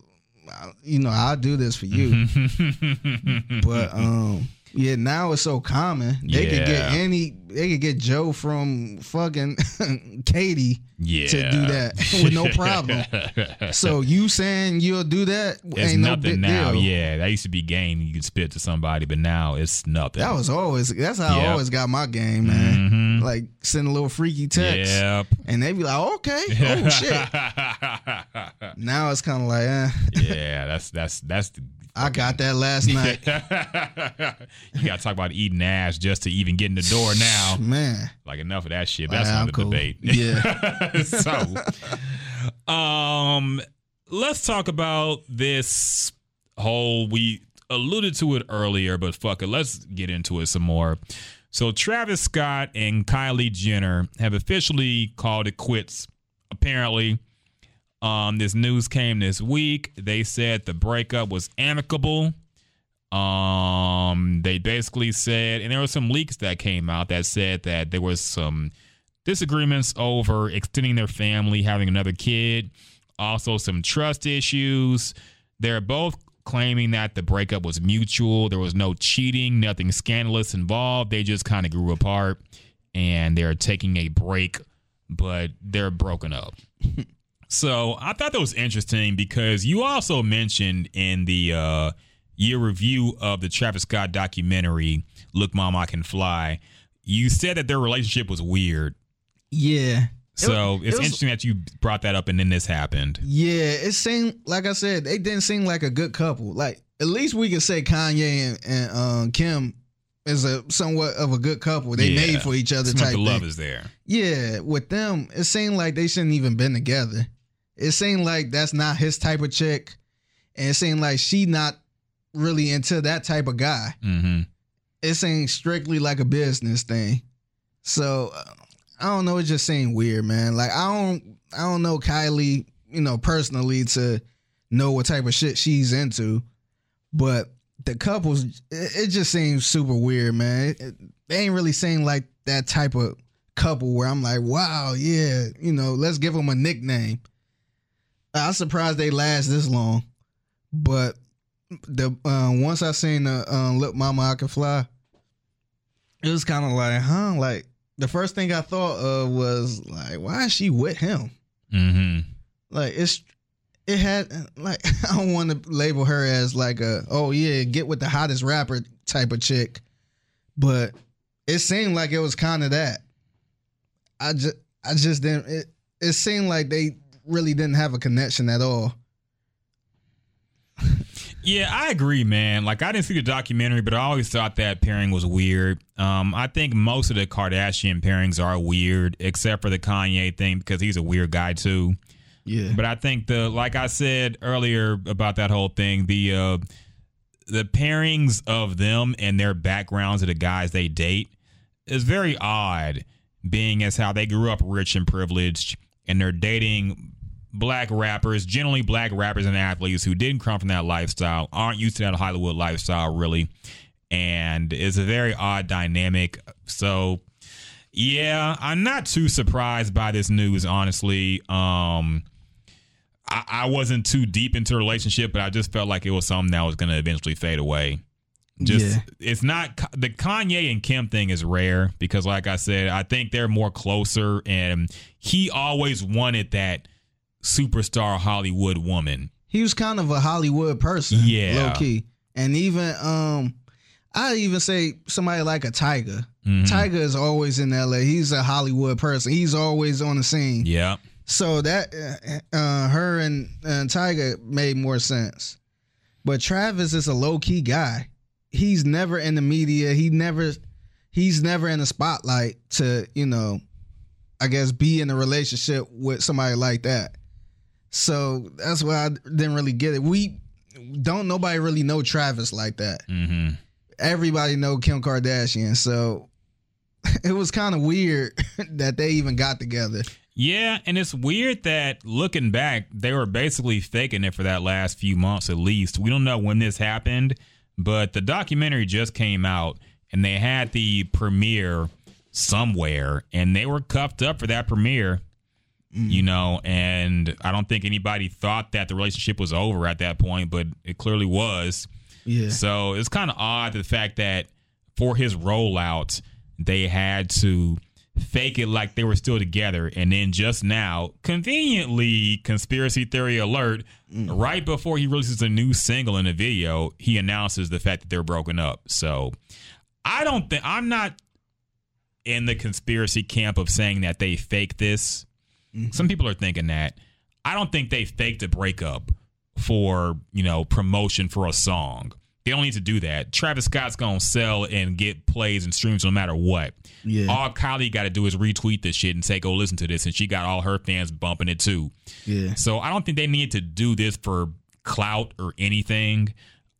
you know i'll do this for you [laughs] but um yeah now it's so common they could get any they could get joe from fucking [laughs] katie yeah. to do that [laughs] with no problem [laughs] so you saying you'll do that It's ain't nothing big now. deal Yeah, that used to be game. You could spit to somebody, but now it's nothing. that was always that's how i always got my game man Mhm. like send a little freaky text Yep. and they'd be like okay oh shit now it's kind of like eh, yeah, that's that's that's. The, i got that last [laughs] night you got to talk about eating ass just to even get in the door now. [laughs] man Like enough of that shit. That's not the cool. debate. [laughs] Yeah. so, um, let's talk about this whole. We alluded to it earlier, but fuck it, let's get into it some more. So, Travis Scott and Kylie Jenner have officially called it quits. Apparently, um, this news came this week. They said the breakup was amicable. Um, they basically said, and there were some leaks that came out that said that there was some disagreements over extending their family, having another kid, also some trust issues. They're both claiming that the breakup was mutual. There was no cheating, nothing scandalous involved. They just kind of grew apart and they're taking a break, but they're broken up. [laughs] So I thought that was interesting because you also mentioned in the uh, year review of the Travis Scott documentary, Look Mom, I Can Fly, you said that their relationship was weird. Yeah. So It- it it's was- interesting that you brought that up and then this happened. Yeah, it seemed like I said, they didn't seem like a good couple. Like at least we could say Kanye and, and um, Kim is a somewhat of a good couple. They Yeah. made for each other Seems like type the love is there. Yeah, with them, it seemed like they shouldn't even been together. It seemed like that's not his type of chick, and it seemed like she not really into that type of guy. hmm It seemed strictly like a business thing. So uh, I don't know. It just seemed weird, man. Like I don't, I don't know Kylie, you know, personally to know what type of shit she's into, but the couples, it, it just seems super weird, man. It, it- they ain't really seem like that type of couple where I'm like, wow, yeah, you know, let's give them a nickname. I'm surprised they last this long, but the uh, once I seen the um, "Look, Mama, I Can Fly," it was kind of like, huh? Like the first thing I thought of was like, why is she with him? hmm Like it's it had like [laughs] I don't want to label her as like a oh yeah get with the hottest rapper type of chick, but it seemed like it was kind of that. I just I just didn't. It it seemed like they really didn't have a connection at all. Yeah, I agree, man. Like I didn't see the documentary, but I always thought that pairing was weird. Um, I think most of the Kardashian pairings are weird, except for the Kanye thing because he's a weird guy too. Yeah, But I think the like I said earlier about that whole thing, the uh the pairings of them and their backgrounds of the guys they date is very odd, being as how they grew up rich and privileged and they're dating black rappers, generally black rappers and athletes who didn't come from that lifestyle, aren't used to that Hollywood lifestyle really. and it's a very odd dynamic. So, yeah, I'm not too surprised by this news, honestly. Um, I, I wasn't too deep into the relationship, but I just felt like it was something that was going to eventually fade away. Just Yeah. it's not the Kanye and Kim thing is rare because, like I said, I think they're more closer, and he always wanted that superstar Hollywood woman. he was kind of a Hollywood person, Yeah. low key, and even um, I even say somebody like a Tyga. Mhm. Tyga is always in L.A. He's a Hollywood person. He's always on the scene. Yeah, So that uh, uh, her and, and Tyga made more sense. But Travis is a low key guy. He's never in the media. He never he's never in the spotlight to, you know, I guess be in a relationship with somebody like that. So that's why I didn't really get it. We don't nobody really know Travis like that. hmm Everybody know Kim Kardashian. So [laughs] it was kind of weird [laughs] that they even got together. yeah, and it's weird that looking back, they were basically faking it for that last few months at least. We don't know when this happened, but the documentary just came out, and they had the premiere somewhere, and they were cuffed up for that premiere. Mm. You know, and I don't think anybody thought that the relationship was over at that point, but it clearly was. Yeah. So it's kind of odd the fact that for his rollout, they had to fake it like they were still together. And then just now, conveniently, conspiracy theory alert, mm. right before he releases a new single in a video, he announces the fact that they're broken up. So I don't think, I'm not in the conspiracy camp of saying that they fake this. Mm-hmm. Some people are thinking that. I don't think they faked a breakup for, you know, promotion for a song. They don't need to do that. Travis Scott's going to sell and get plays and streams no matter what. Yeah. All Kylie got to do is retweet this shit and say, go listen to this. And she got all her fans bumping it too. Yeah. So I don't think they need to do this for clout or anything.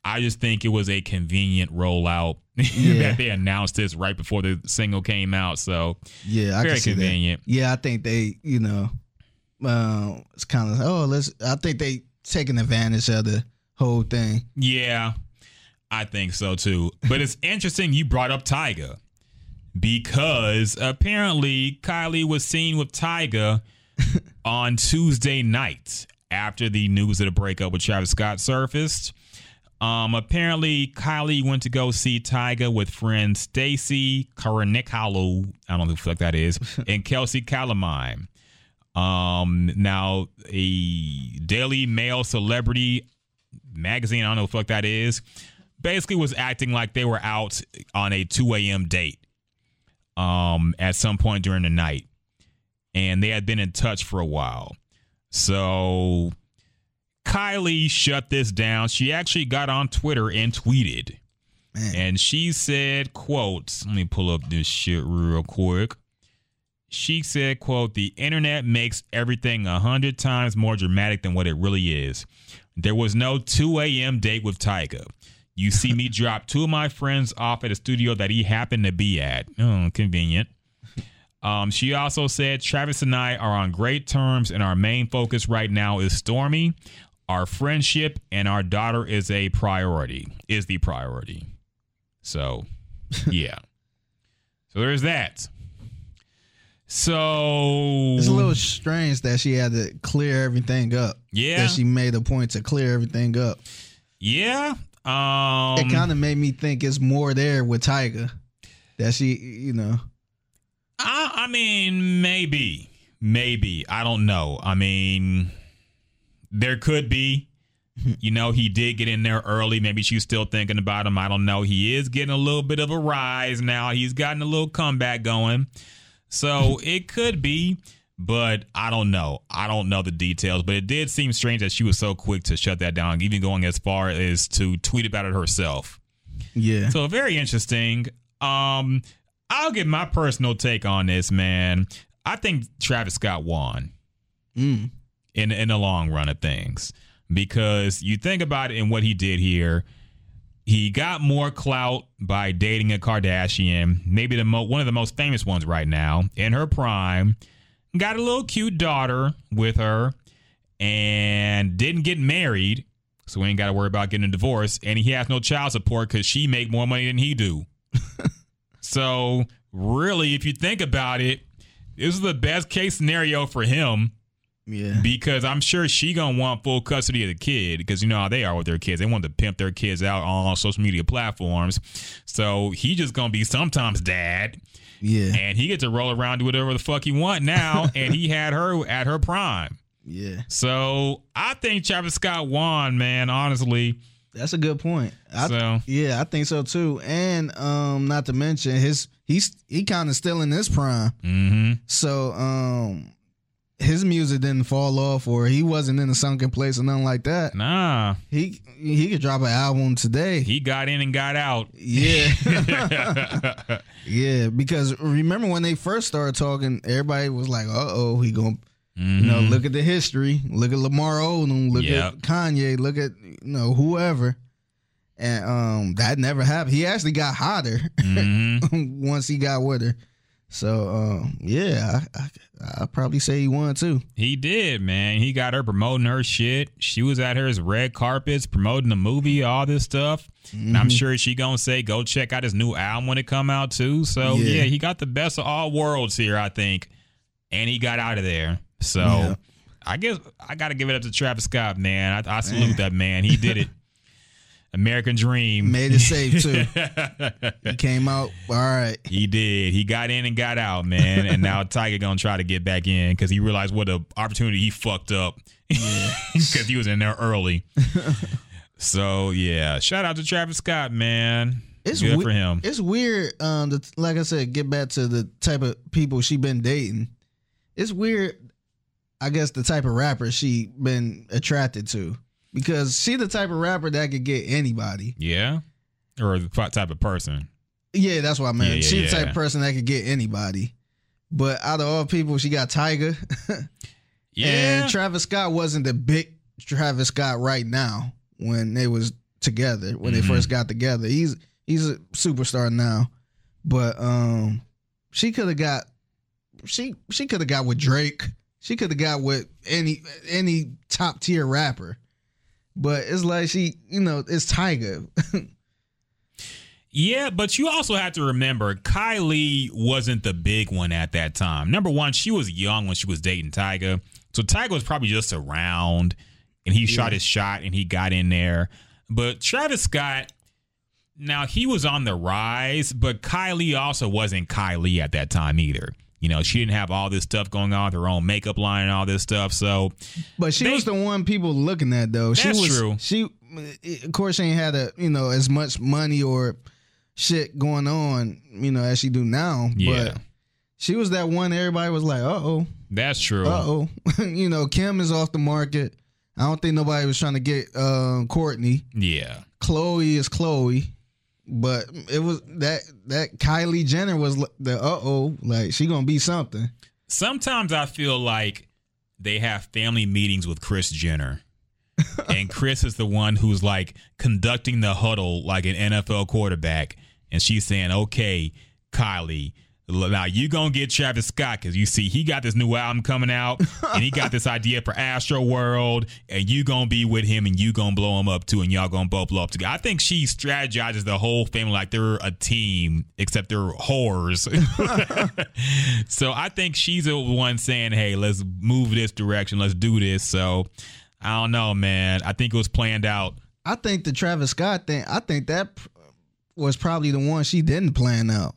I just think it was a convenient rollout [laughs] Yeah. that they announced this right before the single came out. So Yeah, I Very can see convenient. That. Yeah, I think they, you know, uh, it's kind of oh, let's. I think they taking advantage of the whole thing. Yeah, I think so too. But it's [laughs] interesting you brought up Tyga because apparently Kylie was seen with Tyga [laughs] on Tuesday night after the news of the breakup with Travis Scott surfaced. Um, apparently Kylie went to go see Tyga with friends Stassie Karanikolaou, I don't know who the fuck that is, [laughs] and Kelsey Calemine. Um, now a Daily Mail celebrity magazine, I don't know what the fuck that is, basically was acting like they were out on a 2 a.m. date um, at some point during the night. And they had been in touch for a while. So Kylie shut this down. She actually got on Twitter and tweeted. Man. And she said, quote, let me pull up this shit real quick. She said, quote, the internet makes everything a hundred times more dramatic than what it really is. There was no 2 a.m. date with Tyga. You see me [laughs] drop two of my friends off at a studio that he happened to be at. Oh, convenient. Um, she also said Travis and I are on great terms, and our main focus right now is Stormi. Our friendship and our daughter is a priority, is the priority. So, [laughs] yeah. so there's that. So It's a little strange that she had to clear everything up. Yeah. that she made a point to clear everything up. yeah. Um, it kind of made me think it's more there with Tyga. That she, you know, I, I mean, maybe, maybe. I don't know. I mean, there could be. [laughs] You know, he did get in there early. Maybe she's still thinking about him. I don't know. He is getting a little bit of a rise now. He's gotten a little comeback going. So [laughs] it could be, but I don't know. I don't know the details, but it did seem strange that she was so quick to shut that down, even going as far as to tweet about it herself. yeah, So very interesting. Um, I'll give my personal take on this, man. I think Travis Scott won mm, in in the long run of things because you think about it and what he did here. He got more clout by dating a Kardashian, maybe the mo- one of the most famous ones right now in her prime. Got a little cute daughter with her, and didn't get married. so we ain't got to worry about getting a divorce. And he has no child support because she make more money than he do. [laughs] so really, if you think about it, this is the best case scenario for him Yeah. because I'm sure she gonna want full custody of the kid because you know how they are with their kids. They want to pimp their kids out on social media platforms. So he just gonna be sometimes dad, Yeah. and he gets to roll around do whatever the fuck he want now. [laughs] and he had her at her prime. Yeah. So I think Travis Scott won, man. Honestly, That's a good point. I, So- yeah, I think so too. And um, not to mention his he's he kind of still in his prime. hmm So um, his music didn't fall off, or he wasn't in a sunken place or nothing like that. nah, He he could drop an album today. he got in and got out. yeah, [laughs] yeah. Because remember when they first started talking, everybody was like, "Uh oh, he gonna." You know, look at the history. Look at Lamar Odom. Look Yep. at Kanye. Look at you know whoever, and um, that never happened. He actually got hotter Mhm. [laughs] once he got with her. So um, yeah, I, I I probably say he won too. He did, man. He got her promoting her shit. She was at her red carpets promoting the movie, all this stuff. And Mm-hmm. I'm sure she gonna say, go check out his new album when it come out too. So Yeah. yeah, he got the best of all worlds here, I think. And he got out of there. So Yeah. I guess I gotta give it up to Travis Scott, man. I, I salute that man. He did it. [laughs] American Dream. Made it safe too. [laughs] he came out all right. He did. He got in and got out, man. And now [laughs] Tyga gonna try to get back in because he realized what a opportunity he fucked up because [laughs] he was in there early. so yeah, shout out to Travis Scott, man. It's good we- for him. It's weird. Um, the, like I said, get back to the type of people she been dating. It's weird. I guess the type of rapper she been attracted to because she the type of rapper that could get anybody. yeah, or the type of person. Yeah, that's what I meant. Yeah, yeah, she the type of person that could get anybody. But out of all people, she got Tyga. [laughs] Yeah, And Travis Scott wasn't the big Travis Scott right now when they was together, when Mhm. they first got together. He's he's a superstar now. But um she could have got she she could have got with Drake. She could have got with any any top tier rapper. But it's like she, you know, it's Tyga. [laughs] Yeah, but you also have to remember Kylie wasn't the big one at that time. Number one, she was young when she was dating Tyga. So Tyga was probably just around and he shot his shot and he got in there. But Travis Scott, now he was on the rise, but Kylie also wasn't Kylie at that time either. You know, she didn't have all this stuff going on with her own makeup line and all this stuff. So But she They- was the one people looking at though. She That's was true. she of course she ain't had a you know as much money or shit going on, you know, as she do now. Yeah. But she was that one everybody was like, uh oh, that's true. uh oh. [laughs] you know, Kim is off the market. I don't think nobody was trying to get uh, Kourtney. Yeah. Khloé is Khloé. But it was that that Kylie Jenner was the uh oh, like she gonna be something. sometimes I feel like they have family meetings with Kris Jenner. [laughs] and Kris is the one who's like conducting the huddle like an NFL quarterback. And she's saying, okay, Kylie, now you to get Travis Scott because you see he got this new album coming out and he got this idea for Astroworld and you to be with him and you to blow him up too and y'all to both blow up together. I think she strategizes the whole family like they're a team except they're whores. [laughs] so I think she's the one saying, "Hey, let's move this direction. Let's do this." So I don't know, man. I think it was planned out. I think the Travis Scott thing, I think that was probably the one she didn't plan out.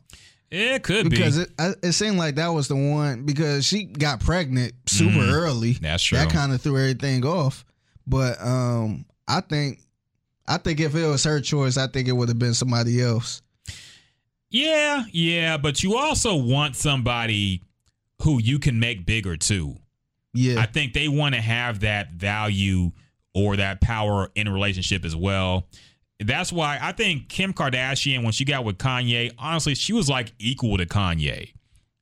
It could because be. it it seemed like that was the one because she got pregnant super early. Mm, That's true. That kind of threw everything off. But um, I think I think if it was her choice, I think it would have been somebody else. yeah, yeah, but you also want somebody who you can make bigger too. Yeah, I think they want to have that value or that power in a relationship as well. That's why I think Kim Kardashian, when she got with Kanye, honestly, she was like equal to Kanye.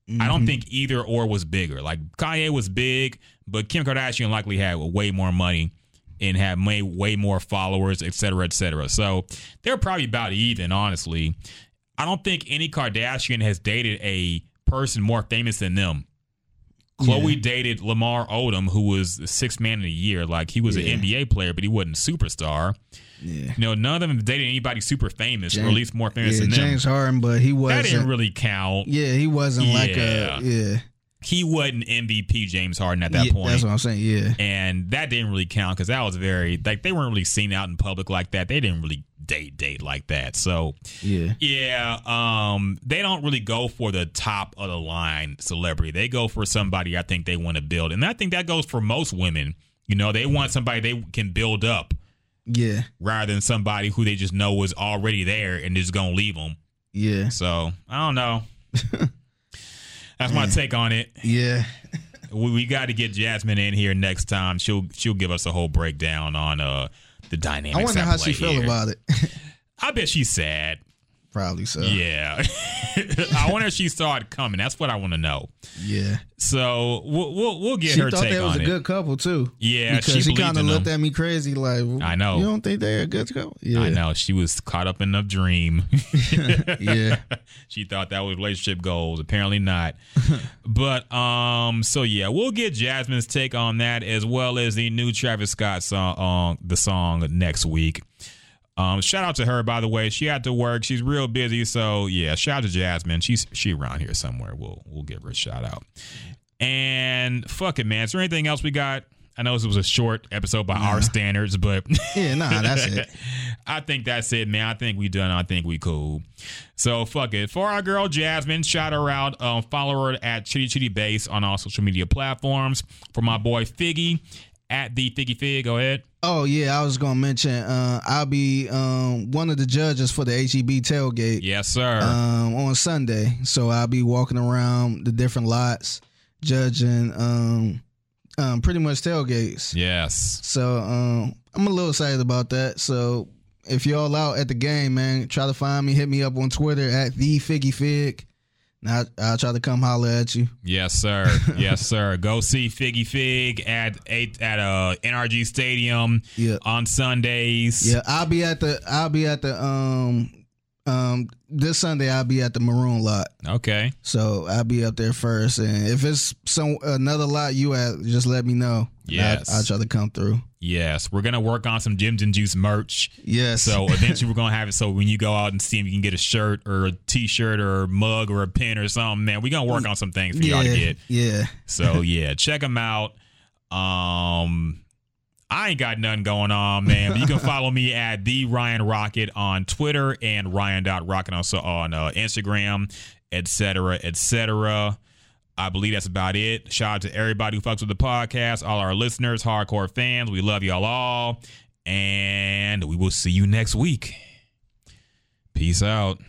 I don't mm-hmm. think either or was bigger. Like Kanye was big, but Kim Kardashian likely had way more money and had way, way more followers, et cetera, et cetera. So they're probably about even, honestly. I don't think any Kardashian has dated a person more famous than them. Khloé Yeah. dated Lamar Odom, who was the sixth man of the year. Like he was Yeah. an NBA player, but he wasn't a superstar. Yeah. You know, none of them dated anybody super famous, or at least more famous yeah, than them. James Harden, but he wasn't. didn't really count. yeah, he wasn't like a yeah. He wasn't MVP James Harden at that yeah, point. That's what I'm saying. Yeah, and that didn't really count because that was very like they weren't really seen out in public like that. They didn't really date date like that. So yeah, yeah, um, they don't really go for the top of the line celebrity. They go for somebody I think they want to build, and I think that goes for most women. You know, they want somebody they can build up yeah, rather than somebody who they just know is already there and is gonna leave them. yeah, So I don't know. [laughs] That's my take on it. yeah. [laughs] we, we got to get Jasmine in here next time. She'll she'll give us a whole breakdown on uh the dynamics. I wonder how she feel here. about it. [laughs] I bet she's sad. Probably so. Yeah, [laughs] I wonder if she saw it coming. That's what I want to know. yeah. So we'll we'll, we'll get She her thought take they was a good couple too. Yeah, because she she, kind of looked at me crazy. Like, I know. You don't think they're a good couple? Yeah, I know she was caught up in a dream. [laughs] [laughs] Yeah, she thought that was relationship goals. Apparently not. but um, so yeah, we'll get Jasmine's take on that as well as the new Travis Scott song, uh, the song next week. Um, shout out to her by the way. She had to work. She's real busy. So yeah, shout out to Jasmine. She's she around here somewhere. We'll we'll give her a shout out. And fuck it, man. Is there anything else we got? I know this was a short episode by our standards, but [laughs] [laughs] yeah. Nah, that's it. I think that's it, man. I think we done. I think we cool. So fuck it. For our girl Jasmine, shout her out. Um, follow her at Chitty Chitty Base on all social media platforms. For my boy Figgy at the Figgy Fig. Go ahead. Oh yeah, I was gonna mention. Uh, I'll be um, one of the judges for the HEB tailgate. Yes, sir. um, on Sunday. So I'll be walking around the different lots, judging um, um, pretty much tailgates. yes. So um, I'm a little excited about that. So if y'all out at the game, man, try to find me. Hit me up on Twitter at the Figgy Fig. Now I'll try to come holler at you. Yes, sir. [laughs] yes, sir. Go see Figgy Fig at eight at uh NRG Stadium Yeah. on Sundays. Yeah, I'll be at the. I'll be at the. Um, um, this Sunday I'll be at the Maroon lot. Okay. So I'll be up there first, and if it's some another lot you at, just let me know. Yes. I'll, I'll try to come through. Yes, we're gonna work on some Gyms and Juice merch. Yes. So [laughs] eventually we're gonna have it so when you go out and see him, you can get a shirt or a T-shirt or a mug or a pin or something. Man, we're gonna work on some things for yeah, y'all to get. yeah, So yeah, check them out. Um, I ain't got nothing going on, man. But you can follow me at the Ryan Rocket on Twitter and Ryan.rocket also on uh, Instagram, etc., etc. I believe that's about it. Shout out to everybody who fucks with the podcast, all our listeners, hardcore fans. We love y'all all. And we will see you next week. Peace out.